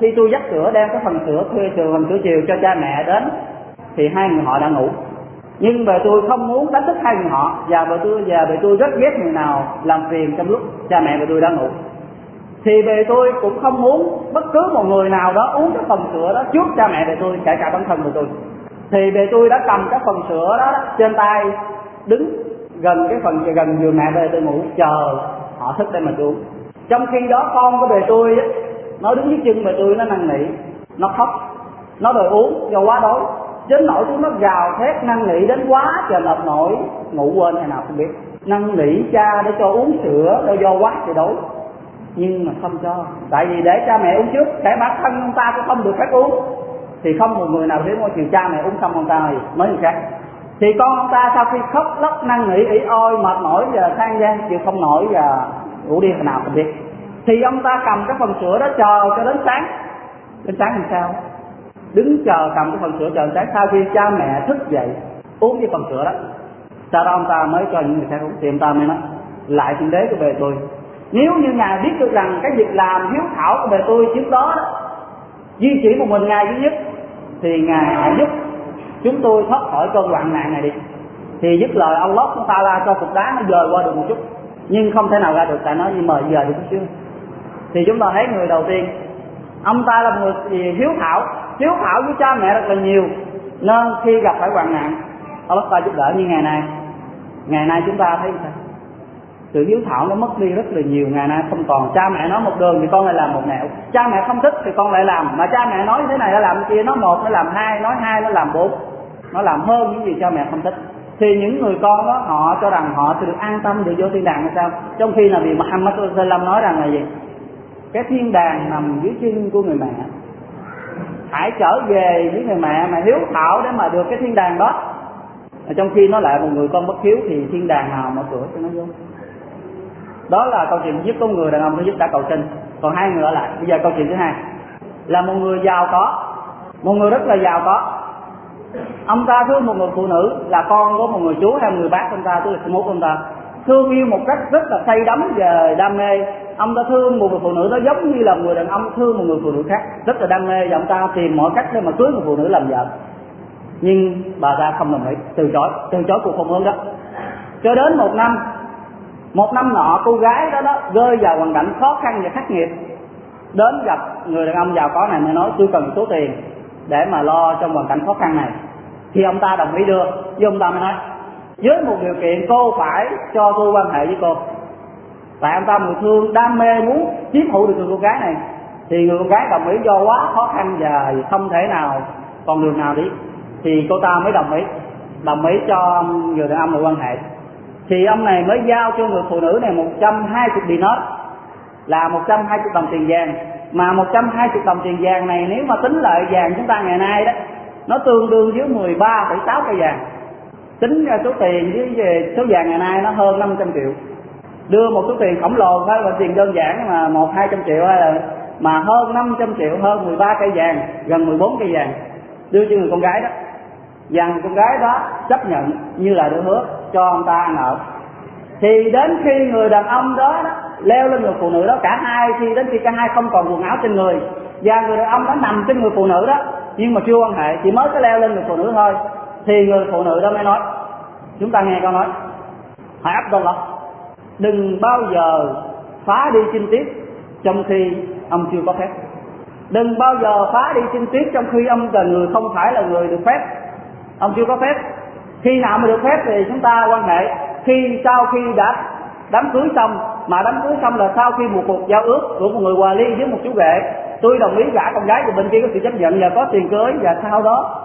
Khi tôi dắt sữa, đem cái phần sữa thuê từ phần sữa chiều cho cha mẹ đến, thì hai người họ đã ngủ nhưng bề tôi không muốn đánh thức hai người họ. Và bà tôi và bà tôi rất ghét người nào làm phiền trong lúc cha mẹ bà tôi đang ngủ. Thì về tôi cũng không muốn bất cứ một người nào đó uống cái phần sữa đó trước cha mẹ về tôi, kể cả bản thân về tôi. Thì về tôi đã cầm cái phần sữa đó trên tay, đứng gần cái phần gần giường mẹ về tôi ngủ, chờ họ thức để mà tôi uống. Trong khi đó con của về tôi nó đứng dưới chân bề tôi, nó năn nỉ, nó khóc, nó đòi uống do quá đói đến nỗi chúng nó gào thét, năn nỉ đến quá trời mệt nổi ngủ quên hay nào không biết. Năn nỉ cha để cho uống sữa đâu do quá trời đói. Nhưng mà không cho. Tại vì để cha mẹ uống trước, để bản thân ông ta cũng không được phép uống. Thì không một người nào hiểu ngôi chiều cha mẹ uống xong ông ta thì mới người khác thì con ông ta sau khi khóc lóc, năn nỉ, ỉ ôi mệt mỏi và than gian chịu không nổi và ngủ đi hồi nào không biết. Thì ông ta cầm cái phần sữa đó chờ cho đến sáng. Đến sáng làm sao? Đứng chờ cầm cái phần sữa chờ sáng sau khi cha mẹ thức dậy uống cái phần sữa đó sau đó ông ta mới cho những người khác uống thì ông ta mới nói lại thượng đế của bề tôi. Nếu như ngài biết được rằng cái việc làm hiếu thảo của bề tôi trước đó, đó duy chỉ một mình ngài duy nhất thì ngài hãy giúp chúng tôi thoát khỏi cơn hoạn nạn này đi. Thì dứt lời ông lót chúng ta la cho cục đá nó dời qua được một chút nhưng không thể nào ra được tại nó như mời giờ được chút xíu thì chúng ta thấy người đầu tiên ông ta là một người hiếu thảo hiếu thảo với cha mẹ rất là nhiều, nên khi gặp phải hoạn nạn, Allah ta giúp đỡ như ngày nay. Ngày nay chúng ta thấy sao? Sự hiếu thảo nó mất đi rất là nhiều, ngày nay không còn. Cha mẹ nói một đường thì con lại làm một nẻo. Cha mẹ không thích thì con lại làm. Mà cha mẹ nói thế này nó làm kia, nó một, nó làm hai, nói hai, nó làm bốn. Nó làm hơn những gì cha mẹ không thích. Thì những người con đó, họ cho rằng họ sẽ được an tâm được vô thiên đàng hay sao? Trong khi là vì Muhammad sallam nói rằng là gì? Cái thiên đàng nằm dưới chân của người mẹ hãy trở về với người mẹ mà hiếu thảo để mà được cái thiên đàng đó. Trong khi nó lại một người con bất hiếu thì thiên đàng nào mở cửa cho nó vô? Đó là câu chuyện giúp con người đàn ông, nó giúp đã cầu sinh. Còn hai người ở lại. Bây giờ câu chuyện thứ hai. Là một người giàu có. Một người rất là giàu có. Ông ta thương một người phụ nữ là con của một người chú hay một người bác ông ta, tức là mốt ông ta thương yêu một cách rất là say đắm và đam mê. Ông ta thương một người phụ nữ đó giống như là người đàn ông thương một người phụ nữ khác, rất là đam mê và ông ta tìm mọi cách để mà cưới một phụ nữ làm vợ. Nhưng bà ta không đồng ý, từ chối từ chối cuộc hôn ước đó. Cho đến một năm một năm nọ, cô gái đó đó rơi vào hoàn cảnh khó khăn và khắc nghiệt. Đến gặp người đàn ông giàu có này mới nói, tôi cần số tiền để mà lo trong hoàn cảnh khó khăn này. Thì ông ta đồng ý đưa, Nhưng ông ta mới nói với một điều kiện cô phải cho tôi quan hệ với cô. Tại ông ta người thương đam mê muốn chiếm hữu được người cô gái này thì người con gái đồng ý do quá khó khăn và không thể nào còn đường nào đi. Thì cô ta mới đồng ý đồng ý cho người đàn ông này quan hệ. Thì ông này mới giao cho người phụ nữ này 120 dinar là 120 đồng tiền vàng. Mà 120 đồng tiền vàng này nếu mà tính lại vàng chúng ta ngày nay đó nó tương đương với 13,6 cây vàng tính ra số tiền với số vàng ngày nay nó hơn 500 triệu. Đưa một số tiền khổng lồ phải là tiền đơn giản mà một hai trăm triệu hay là mà hơn 500 triệu hơn 13 cây vàng gần 14 cây vàng. Đưa cho người con gái đó. Và người con gái đó chấp nhận như là được hứa cho ông ta ăn ở. Thì đến khi người đàn ông đó, đó leo lên người phụ nữ đó cả hai khi đến khi cả hai không còn quần áo trên người và người đàn ông đó nằm trên người phụ nữ đó nhưng mà chưa quan hệ chỉ mới có leo lên người phụ nữ thôi thì người phụ nữ đó mới nói, chúng ta nghe câu nói, hãy áp Abdullah đừng bao giờ phá đi chinh tiết trong khi ông chưa có phép. Đừng bao giờ phá đi chinh tiết trong khi ông là người không phải là người được phép. Ông chưa có phép. Khi nào mà được phép thì chúng ta quan hệ. Khi sau khi đã đám cưới xong, mà đám cưới xong là sau khi một cuộc giao ước của một người hòa ly với một chú rể, tôi đồng ý gả con gái của bên kia có sự chấp nhận và có tiền cưới và sau đó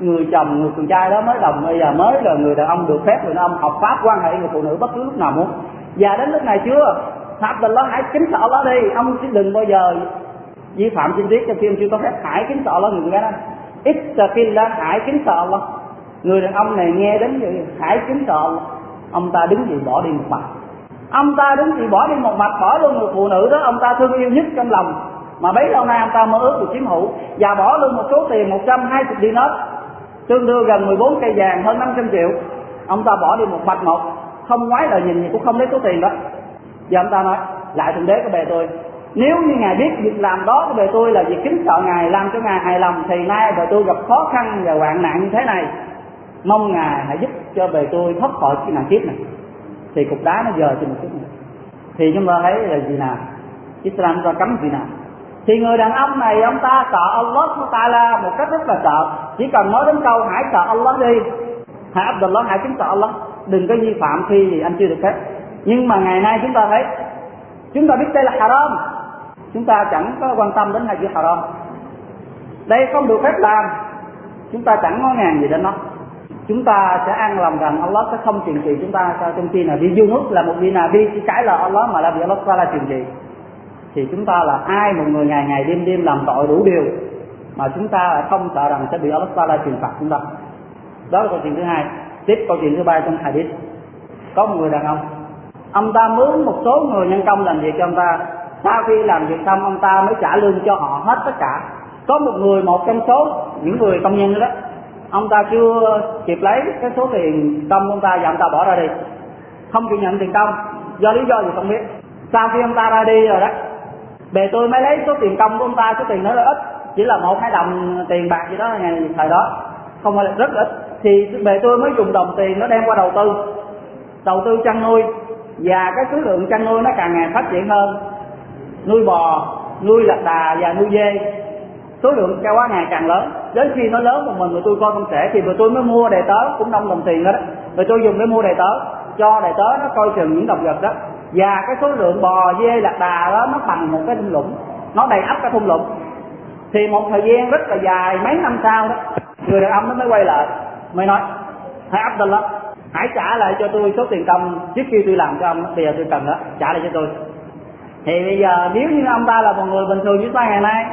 người chồng, người con trai đó mới đồng, bây giờ mới là người đàn ông được phép người đàn ông hợp pháp, quan hệ người phụ nữ bất cứ lúc nào muốn. Và đến lúc này chưa? Pháp Abdullah hãy kính sợ nó đi. Ông chứ đừng bao giờ vi phạm chi tiết, cho phim chưa có phép, hãy kính sợ nó người con đó. Ít là hãy kính sợ nó người đàn ông này nghe đến vậy, hãy kính sợ nó. ông ta đứng gì bỏ đi một mặt. Ông ta đứng gì bỏ đi một mặt bỏ luôn người phụ nữ đó, ông ta thương yêu nhất trong lòng. Mà bấy lâu nay ông ta mơ ước được chiếm hữu. Và bỏ luôn một số tiền 120 dinar tương đương gần 14 cây vàng, hơn 500 triệu. Ông ta bỏ đi một bạch một không ngoái lời nhìn gì cũng không lấy số tiền đó. Và ông ta nói, lại thượng đế của bề tôi. Nếu như ngài biết việc làm đó của bề tôi là việc kính sợ ngài, làm cho ngài hài lòng, thì nay bề tôi gặp khó khăn và hoạn nạn như thế này. Mong ngài hãy giúp cho bề tôi thoát khỏi cái nạn kiếp này. Thì cục đá nó giờ trên một chút này thì chúng ta thấy là gì nào? Islam ta cấm gì nào? Thì người đàn ông này, ông ta sợ Allah ta la một cách rất là sợ. Chỉ cần nói đến câu hãy sợ Allah đi. Hãy Abdullah, hãy kính sợ Allah. Đừng có vi phạm khi gì anh chưa được phép. Nhưng mà ngày nay chúng ta thấy, chúng ta biết đây là haram. Chúng ta chẳng có quan tâm đến hai chữ haram. Đây không được phép làm. Chúng ta chẳng ngó ngàng gì đến nó. Chúng ta sẽ ăn lòng rằng Allah sẽ không trừng trị chúng ta sao trong khi là đi du nước là một vị nào đi cãi lời Allah mà là vì Allah ta là trừng trị thì chúng ta là ai một người ngày ngày đêm đêm làm tội đủ điều mà chúng ta lại không sợ rằng sẽ bị Allah Taala trừng phạt chúng ta. Đó là câu chuyện thứ hai. Tiếp câu chuyện thứ ba trong hadith. Có một người đàn ông. Ông ta mướn một số người nhân công làm việc cho ông ta. Sau khi làm việc xong, ông ta mới trả lương cho họ hết tất cả. Có một người, một trong số những người công nhân đó, ông ta chưa kịp lấy cái số tiền công ông ta và ông ta bỏ ra đi. Không chịu nhận tiền công. Do lý do gì không biết. Sau khi ông ta ra đi rồi đó bề tôi mới lấy số tiền công của ông ta số tiền nó là ít. Chỉ là một hai đồng tiền bạc gì đó ngày thời đó. Không phải là rất ít. Thì bề tôi mới dùng đồng tiền nó đem qua đầu tư. Đầu tư chăn nuôi. Và cái số lượng chăn nuôi nó càng ngày phát triển hơn. Nuôi bò nuôi lạc đà và nuôi dê. Số lượng cao quá ngày càng lớn. Đến khi nó lớn một mình mà tôi coi không sẽ thì rồi tôi mới mua đề tớ. Cũng đông đồng tiền đó, đó. Rồi tôi dùng để mua đề tớ. Cho đề tớ nó coi chừng những đồng vật đó và cái số lượng bò dê lạc đà đó nó bằng một cái thung lũng. Nó đầy ắp cái thung lũng. Thì một thời gian rất là dài, mấy năm sau đó, người đàn ông nó mới quay lại, mới nói, hãy Abdullah hãy trả lại cho tôi số tiền công trước khi tôi làm cho ông bây giờ tôi cần đó, trả lại cho tôi. Thì bây giờ nếu như ông ta là một người bình thường như ta ngày nay,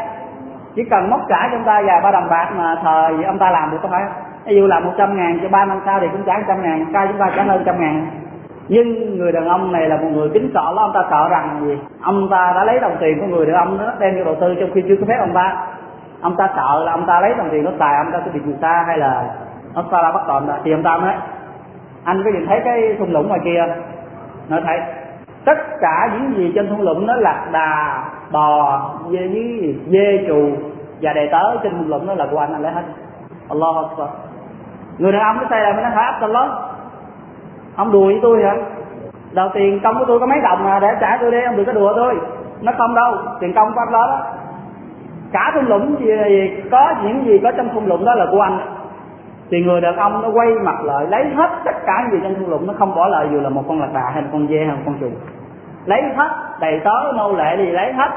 chỉ cần móc trả cho ông ta vài ba đồng bạc mà thời ông ta làm được có phải ví dụ làm một trăm ngàn cho ba năm sau thì cũng trả một trăm ngàn, ca chúng ta trả hơn trăm ngàn nhưng người đàn ông này là một người kính sợ lắm, ông ta sợ rằng gì? Ông ta đã lấy đồng tiền của người đàn ông đó, đem đi đầu tư trong khi chưa có phép ông ta. Ông ta sợ là ông ta lấy đồng tiền nó xài, ông ta sẽ bị người ta hay là ông ta la bắt tội thì ông ta nói, anh có nhìn thấy cái thung lũng ngoài kia nói thấy, tất cả những gì trên thung lũng nó là đà, bò, dê với dê trù và đề tớ. Trên thung lũng đó là của anh anh lấy hết. Allah Akbar. Người đàn ông nó say là mới nói, hả Allah ông đùa với tôi hả? Đầu tiền công của tôi có mấy đồng à? Để trả tôi đi ông đừng có đùa tôi. Nó không đâu tiền công của anh đó cả thung lũng gì, gì có những gì có trong thung lũng đó là của anh. Thì người đàn ông nó quay mặt lại lấy hết tất cả những gì trong thung lũng nó không bỏ lại dù là một con lạc đà hay một con dê hay một con chuột. Lấy hết đầy tớ nô lệ gì lấy hết.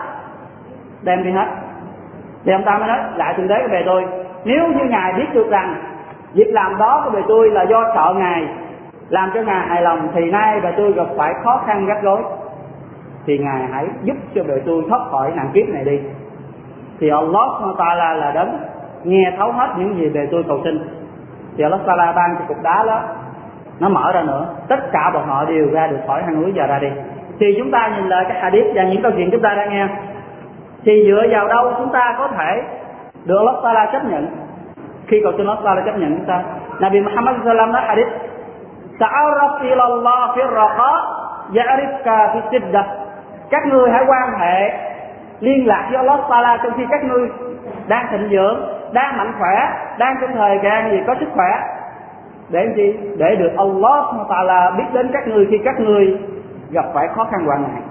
Đem đi hết. Thì ông ta mới nói lại thượng đế về tôi. Nếu như ngài biết được rằng việc làm đó của về tôi là do sợ ngài làm cho ngài hài lòng thì nay bà tôi gặp phải khó khăn gắt gối thì ngài hãy giúp cho bề tôi thoát khỏi nạn kiếp này đi. Thì Allah Taala là đấng nghe thấu hết những gì về tôi cầu xin. Thì Allah Taala ban cho cục đá đó, nó mở ra nữa. Tất cả bọn họ đều ra được khỏi hang núi và ra đi. Thì chúng ta nhìn lại cái hadith và những câu chuyện chúng ta đang nghe. Thì dựa vào đâu chúng ta có thể được Allah Taala chấp nhận? Khi cầu xin Allah Taala chấp nhận chúng ta, Nabi Muhammad sallam nói hadith ta'arraf ila Allah fi raqa ya'rifka fi siddah các ngươi hãy quan hệ, liên lạc với Allah Taala trong khi các ngươi đang thịnh vượng đang mạnh khỏe, đang trong thời gian gì có sức khỏe. Để gì? Để được Allah Taala biết đến các ngươi khi các ngươi gặp phải khó khăn, hoạn nạn.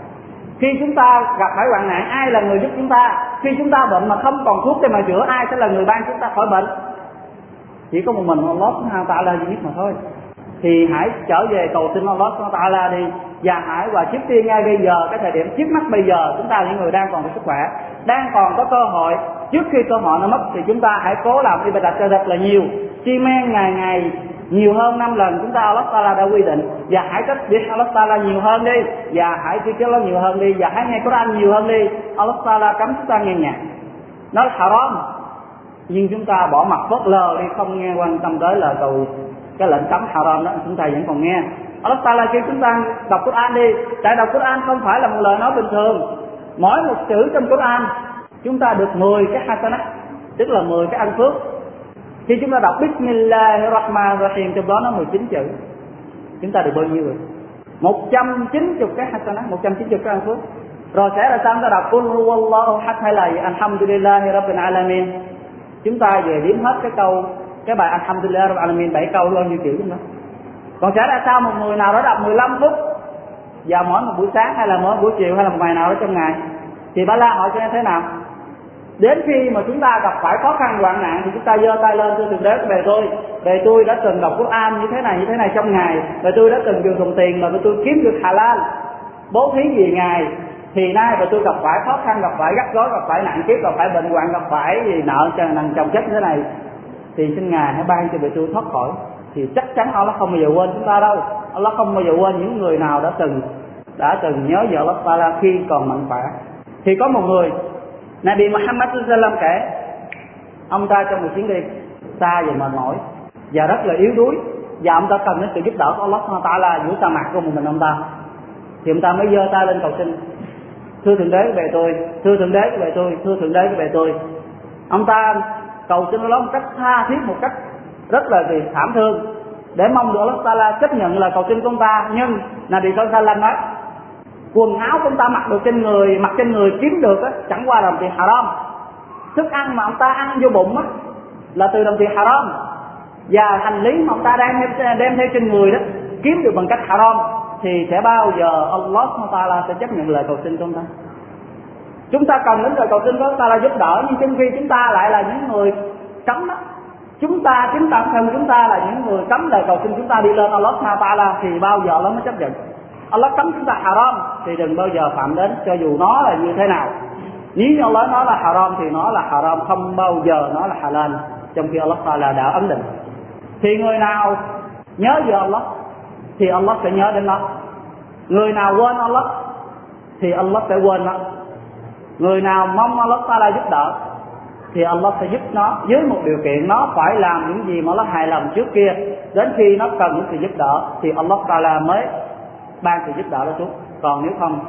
Khi chúng ta gặp phải hoạn nạn, ai là người giúp chúng ta? Khi chúng ta bệnh mà không còn thuốc để mà chữa, ai sẽ là người ban chúng ta khỏi bệnh? Chỉ có một mình Allah Taala duy nhất mà thôi thì hãy trở về cầu xin Allah Subhanahu Taala đi. Và hãy và trước tiên ngay bây giờ, cái thời điểm trước mắt bây giờ, chúng ta những người đang còn có sức khỏe, đang còn có cơ hội, trước khi cơ hội nó mất thì chúng ta hãy cố làm ibadat cho thật là nhiều. Chi men ngày ngày, nhiều hơn năm lần chúng ta Allah Taala đã quy định. Và hãy cách biết Allah Taala nhiều hơn đi. Và hãy đi cái nó nhiều hơn đi. Và hãy nghe Quran nhiều hơn đi. Allah Taala cấm chúng ta nghe nhạc. Nó haram. Nhưng chúng ta bỏ mặt phớt lờ đi, không nghe quan tâm tới lời cầu cái lệnh cấm haram đó, chúng ta vẫn còn nghe. Allah Taala kêu chúng ta đọc Quran đi. Tại đọc Quran không phải là một lời nói bình thường. Mỗi một chữ trong Quran, chúng ta được 10 cái hasanah, tức là 10 cái ăn phước. Khi chúng ta đọc Bismillahirrahmanirrahim, trong đó nó 19 chữ. Chúng ta được bao nhiêu rồi 190 cái hasanah 190 cái ăn phước. Rồi sẽ là sao? Ta đọc, Qul huwallahu ahad hay là Alhamdulillahi rabbil alamin chúng ta về điểm hết cái câu cái bài Alhamdulillah rabbil alamin, bảy câu luôn, như chữ đó còn trả ra sao một người nào đó đọc 15 phút, vào mỗi một buổi sáng hay là mỗi buổi chiều hay là một ngày nào đó trong ngày, thì ba la hỏi cho em thế nào? Đến khi mà chúng ta gặp phải khó khăn, hoạn nạn thì chúng ta giơ tay lên tôi thượng đế về tôi về tôi đã từng đọc Quran như thế này, như thế này trong ngày về tôi đã từng dùng dùng tiền mà tôi kiếm được halal. Bố thí gì ngài? Thì nay mà tôi gặp phải khó khăn, gặp phải gắt gối gặp phải nạn kiếp, gặp phải bệnh hoạn, gặp phải gì nợ nằng chồng chết như thế này thì xin ngài hãy ban cho vị tôi thoát khỏi, thì chắc chắn Allah không bao giờ quên chúng ta đâu. Allah không bao giờ quên những người nào đã từng đã từng nhớ vợ Allah Taala khi còn mạnh khỏe. Thì có một người, Nabi Muhammad sallam kể, ông ta trong một chuyến đi xa và mệt mỏi và rất là yếu đuối, và ông ta cần đến sự giúp đỡ của Allah Taala giữa sa mạc của một mình ông ta. Thì ông ta mới giơ tay lên cầu xin, thưa thượng đế về tôi, thưa thượng đế về tôi, thưa thượng đế về tôi. Ông ta cầu xin Allah một cách tha thiết một cách rất là gì thảm thương. Để mong được Allah Taala chấp nhận lời cầu xin của ông ta nhưng Nabi Sallallahu nói quần áo của ông ta mặc được trên người mặc trên người kiếm được á chẳng qua là đồng tiền haram. Thức ăn mà ông ta ăn vô bụng á là từ đồng tiền haram. Và hành lý mà ông ta đang đem, đem theo trên người đó kiếm được bằng cách haram thì sẽ bao giờ Allah Taala sẽ chấp nhận lời cầu xin của ông ta? Chúng ta cần đến lời cầu xin của ta là giúp đỡ, nhưng trong khi chúng ta lại là những người cấm đó. Chúng ta, chính bản thân chúng ta là những người cấm lời cầu xin chúng ta đi lên Allah Taala, thì bao giờ nó mới chấp nhận? Allah cấm chúng ta haram, thì đừng bao giờ phạm đến, cho dù nó là như thế nào. Nếu như Allah nói là haram, thì nó là haram, không bao giờ nó là halal, trong khi Allah Taala đã ấn định. Thì người nào nhớ về Allah, thì Allah sẽ nhớ đến nó. Người nào quên Allah, thì Allah sẽ quên nó người nào mong Allah Taala giúp đỡ, thì Allah sẽ giúp nó với một điều kiện, nó phải làm những gì mà nó hài lòng trước kia. Đến khi nó cần những sự giúp đỡ, thì Allah Taala mới ban sự giúp đỡ đó xuống. Còn nếu không,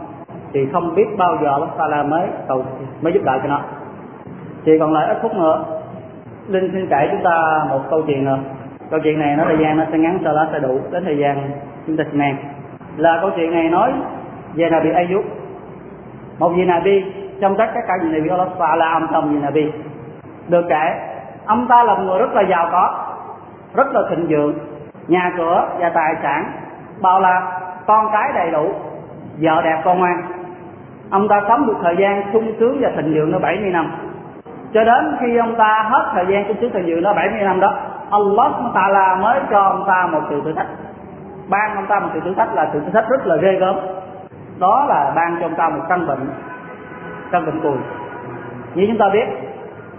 thì không biết bao giờ Allah Taala mới cầu, mới giúp đỡ cho nó. Thì còn lại ít phút nữa. Linh xin kể chúng ta một câu chuyện nữa. Câu chuyện này nó thời gian nó sẽ ngắn, sau đó sẽ đủ đến thời gian chúng ta sẽ là câu chuyện này nói về Nabi Ayub một vị Nabi trong tất cả những Nabi Allah Taala âm thầm vị Nabi được kể. Ông ta là một người rất là giàu có, rất là thịnh vượng. Nhà cửa và tài sản bao la con cái đầy đủ, vợ đẹp con ngoan. Ông ta sống được thời gian sung sướng và thịnh vượng nó 70 năm. Cho đến khi ông ta hết thời gian sung sướng thịnh vượng nó 70 năm đó, Allah Taala mới cho ông ta một sự thử thách. Ban ông ta một sự thử thách là sự thử thách rất là ghê gớm. Đó là ban cho ông ta một căn bệnh căn bệnh cùi như chúng ta biết,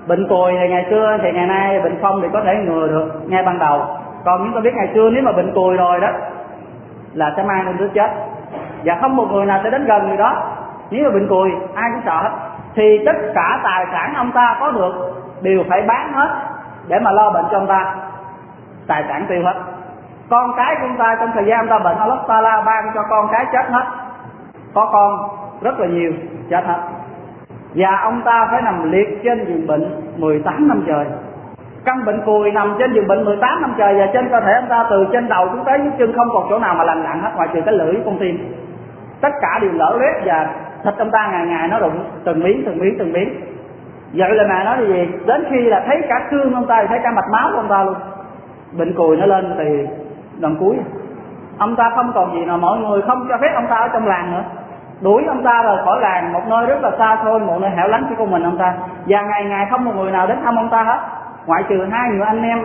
bệnh cùi thì ngày xưa thì ngày nay bệnh phong thì có thể ngừa được. Ngay ban đầu, còn chúng ta biết ngày xưa nếu mà bệnh cùi rồi đó, là sẽ mang đến đứa chết. Và không một người nào sẽ đến gần người đó. Nếu mà bệnh cùi ai cũng sợ hết. Thì tất cả tài sản ông ta có được đều phải bán hết để mà lo bệnh cho ông ta. Tài sản tiêu hết. Con cái của ông ta, trong thời gian ông ta bệnh Allah la ban cho con cái chết hết. Có con rất là nhiều, chết hết và ông ta phải nằm liệt trên giường bệnh 18 năm trời. Căn bệnh cùi nằm trên giường bệnh 18 năm trời và trên cơ thể ông ta, từ trên đầu xuống tới dưới chân không còn chỗ nào mà lành lặn hết ngoài trừ cái lưỡi con tim. Tất cả đều lở loét và thịt ông ta ngày ngày nó rụng từng miếng từng miếng từng miếng. Vậy là mẹ nói gì? Đến khi là thấy cả xương ông ta, thấy cả mạch máu của ông ta luôn. Bệnh cùi nó lên thì lần cuối. Ông ta không còn gì nào, mọi người không cho phép ông ta ở trong làng nữa đuổi ông ta rời khỏi làng, một nơi rất là xa xôi, một nơi hẻo lánh chỉ có mình ông ta. Và ngày ngày không một người nào đến thăm ông ta hết. Ngoại trừ hai người anh em,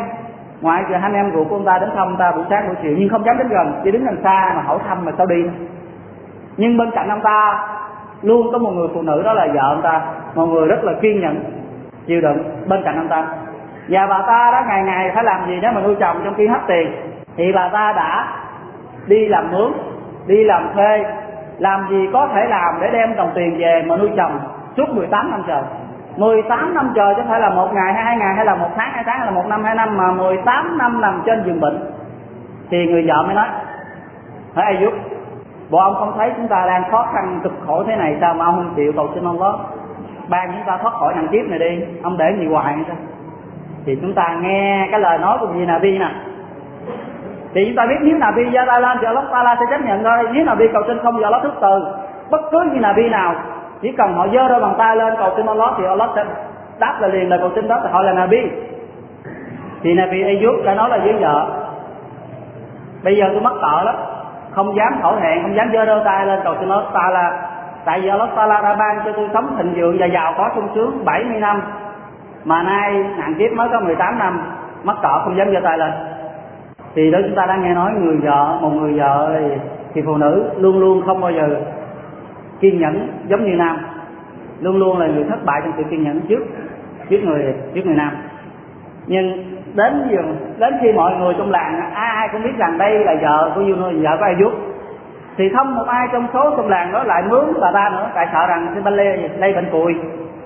ngoại trừ hai anh em ruột của ông ta đến thăm ông ta buổi sáng buổi chiều, nhưng không dám đến gần, chỉ đứng gần xa mà hỏi thăm mà sao đi. Nhưng bên cạnh ông ta, luôn có một người phụ nữ đó là vợ ông ta, một người rất là kiên nhẫn, chịu đựng bên cạnh ông ta. Và bà ta đó ngày ngày phải làm gì đó mà nuôi chồng trong khi hết tiền? Thì bà ta đã đi làm mướn, đi làm thuê làm gì có thể làm để đem đồng tiền về mà nuôi chồng suốt 18 năm trời? 18 năm trời chứ phải là một ngày hay hai ngày, hay là một tháng, hai tháng, hay là một năm, hai năm, mà 18 năm nằm trên giường bệnh. Thì người vợ mới nói hỏi ai giúp? Bộ ông không thấy chúng ta đang khó khăn cực khổ thế này, sao mà ông không chịu? Cầu xin ông đó ban chúng ta thoát khỏi nạn kiếp này đi, ông để gì hoài sao thì chúng ta nghe cái lời nói của vị Nabi nè thì chúng ta biết nếu Nabi gia ta Lan thì Allah Taala sẽ chấp nhận thôi. Nếu Nabi cầu xin không giờ Allah thức từ. Bất cứ như Nabi nào, chỉ cần họ dơ đôi bàn tay lên cầu xin Allah thì Allah sẽ đáp lại liền lời cầu xin đó thì họ là Nabi. Thì Nabi Ayub đã nói là với vợ, bây giờ tôi mất cỡ lắm, không dám thổ hẹn, không dám dơ đôi tay lên cầu xin Allah Taala. Tại vì Allah Taala đã ban cho tôi sống thịnh vượng và giàu có sung sướng 70 năm. Mà nay, nạn kiếp mới có 18 năm mất cỡ không dám giơ tay lên thì đó chúng ta đã nghe nói người vợ một người vợ thì, thì phụ nữ luôn luôn không bao giờ kiên nhẫn giống như nam. Luôn luôn là người thất bại trong sự kiên nhẫn trước trước người trước người nam. Nhưng đến giờ, đến khi mọi người trong làng ai ai cũng biết rằng đây là vợ của Dương vợ của ai giúp thì không một ai trong số trong làng đó lại mướn bà ta nữa. Tại sợ rằng cái bên lê lây bệnh cùi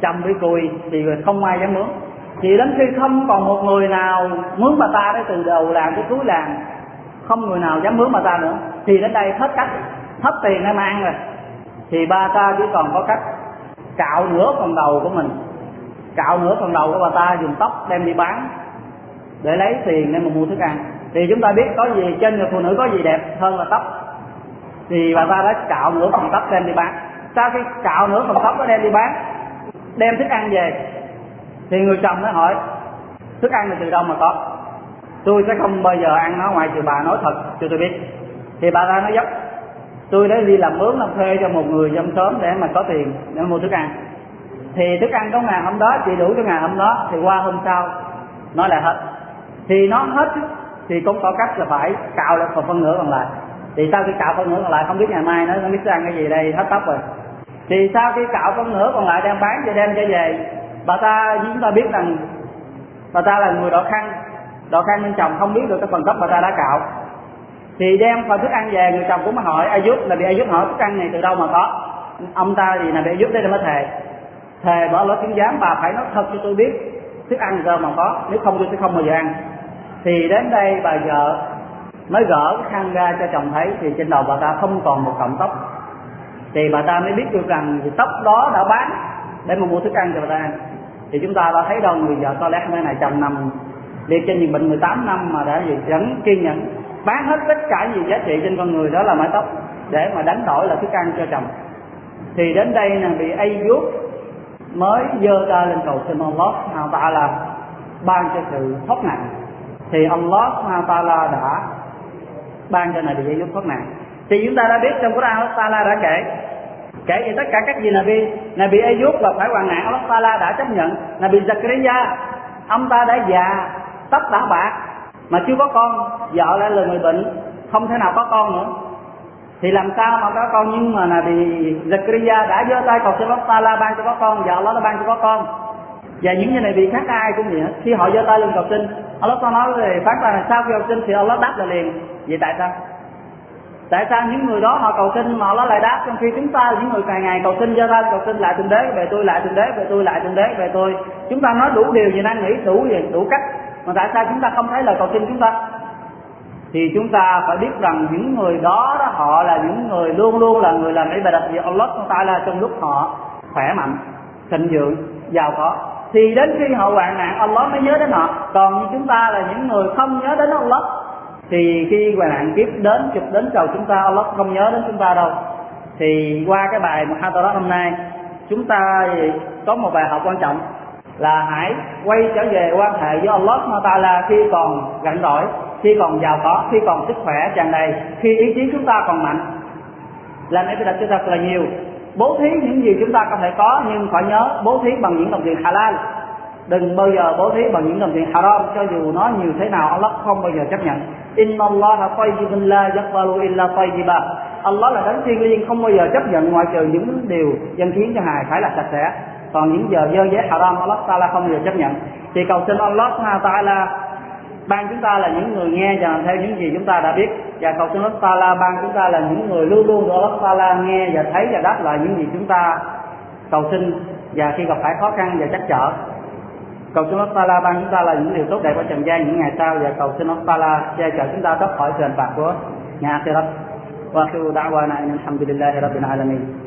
chồng bị cùi thì không ai dám mướn thì đến khi không còn một người nào mướn bà ta đấy từ đầu làng tới cuối làng, không người nào dám mướn bà ta nữa, thì đến đây hết cách, hết tiền em mang rồi. Thì bà ta chỉ còn có cách cạo nửa phần đầu của mình, cạo nửa phần đầu của bà ta dùng tóc đem đi bán để lấy tiền để mà mua thức ăn. Thì chúng ta biết có gì trên người phụ nữ có gì đẹp hơn là tóc. Thì bà ta đã cạo nửa phần tóc đem đi bán. Sau khi cạo nửa phần tóc đó đem đi bán, đem thức ăn về thì người chồng mới hỏi, thức ăn là từ đâu mà có? Tôi sẽ không bao giờ ăn nó ngoài trừ bà nói thật cho tôi biết. Thì bà ta nói dốc, tôi đã đi làm mướn làm thuê cho một người trong sớm để mà có tiền để mua thức ăn. Thì thức ăn có ngày hôm đó, chỉ đủ cho ngày hôm đó, thì qua hôm sau nó lại hết. Thì nó hết, thì cũng có cách là phải cạo lại phần phân nửa còn lại. Thì sau khi cạo phân nửa còn lại, không biết ngày mai nó không biết ăn cái gì đây, hết tóc rồi. Thì sau khi cạo phân nửa còn lại, đem bán cho, đem trở về bà ta, chúng ta biết rằng bà ta là người đỏ khăn. Đỏ khăn nên chồng không biết được cái phần tóc bà ta đã cạo. Thì đem phần thức ăn về, người chồng cũng mới hỏi giúp, là bị ai giúp hỏi thức ăn này từ đâu mà có? Ông ta thì là bị giúp đây là mới thề. Thề bỏ lỡ tiếng giám, bà phải nói thật cho tôi biết thức ăn giờ mà có, nếu không tôi sẽ không bao giờ ăn. Thì đến đây bà vợ mới gỡ cái khăn ra cho chồng thấy, thì trên đầu bà ta không còn một cọng tóc. Thì bà ta mới biết được rằng thì tóc đó đã bán để mà mua thức ăn cho bà ta ăn thì chúng ta đã thấy đâu, người vợ có lẽ cái này chồng nằm liệt trên giường bệnh 18 năm mà đã gì, vẫn kiên nhẫn, bán hết tất cả gì giá trị trên con người đó là mái tóc để mà đánh đổi là thức ăn cho chồng. Thì đến đây là bị Ayub mới dơ ta lên cầu xin Allah Subhanahu là ban cho sự thoát nạn. Thì Allah Subhanahu là đã ban cho này bị Ayub thoát nạn. Thì chúng ta đã biết trong Quran Allah là đã kể kể về tất cả các gì Nabi. Nabi Ayub là phải hoàn nạn Allah Ta'ala đã chấp nhận. Nabi Zakaria, ông ta đã già tóc đã bạc, mà chưa có con. Vợ lại là người bệnh, không thể nào có con nữa. Thì làm sao mà có con? Nhưng mà là vì Zakaria đã giơ tay cầu xin Allah Taala ban cho có con, vợ Allah đã ban cho có con. Và những như này bị khác ai cũng vậy khi họ giơ tay lên cầu xin Allah ta nói về phán ra là sau khi cầu xin thì Allah đáp là liền. Vậy tại sao? Tại sao những người đó họ cầu xin mà nó lại đáp trong khi chúng ta những người ngày ngày cầu xin gia tay cầu xin lại thượng đế, về tôi, lại thượng đế, về tôi, lại thượng đế, về tôi. Chúng ta nói đủ điều gì đang nghĩ, đủ gì, đủ cách. Mà tại sao chúng ta không thấy lời cầu xin chúng ta? Thì chúng ta phải biết rằng những người đó đó, họ là những người luôn luôn là người làm ibadat vì Allah là trong lúc họ khỏe mạnh, thịnh vượng, giàu có. Thì đến khi họ hoạn nạn, Allah mới nhớ đến họ. Còn như chúng ta là những người không nhớ đến Allah thì khi hoạn nạn kiếp đến, chụp đến cầu chúng ta, Allah không nhớ đến chúng ta đâu. Thì qua cái bài Muhadarat hôm nay, chúng ta có một bài học quan trọng là hãy quay trở về quan hệ với Allah Taala khi còn rảnh rỗi, khi còn giàu có, khi còn sức khỏe tràn đầy, khi ý chí chúng ta còn mạnh. Làm cái đặt cho thật là nhiều. Bố thí những gì chúng ta có thể có, nhưng phải nhớ bố thí bằng những đồng tiền halal đừng bao giờ bố thí bằng những đồng tiền haram, cho dù nó nhiều thế nào, Allah không bao giờ chấp nhận. Inna Allah tayyibun la yaqbalu illa tayyiba. Allah là đấng thiên liêng, không bao giờ chấp nhận ngoại trừ những điều dân khiến cho hài phải là sạch sẽ. Còn những giờ dơ dế haram, Allah Taala không bao giờ chấp nhận. Thì cầu xin Allah Taala ban chúng ta là những người nghe và làm theo những gì chúng ta đã biết. Và cầu xin Allah Taala ban chúng ta là những người luôn luôn được Allah Taala nghe và thấy và đáp lại những gì chúng ta cầu xin. Và khi gặp phải khó khăn và chắc trở cầu xin Allah Taala ban chúng ta là những điều tốt đẹp ở trần gian những ngày sau. Và cầu xin Allah Taala che chở chúng ta thoát khỏi sự phạt của nhà akhirat wa akhiru da'wana alhamdulillahi rabbil alamin.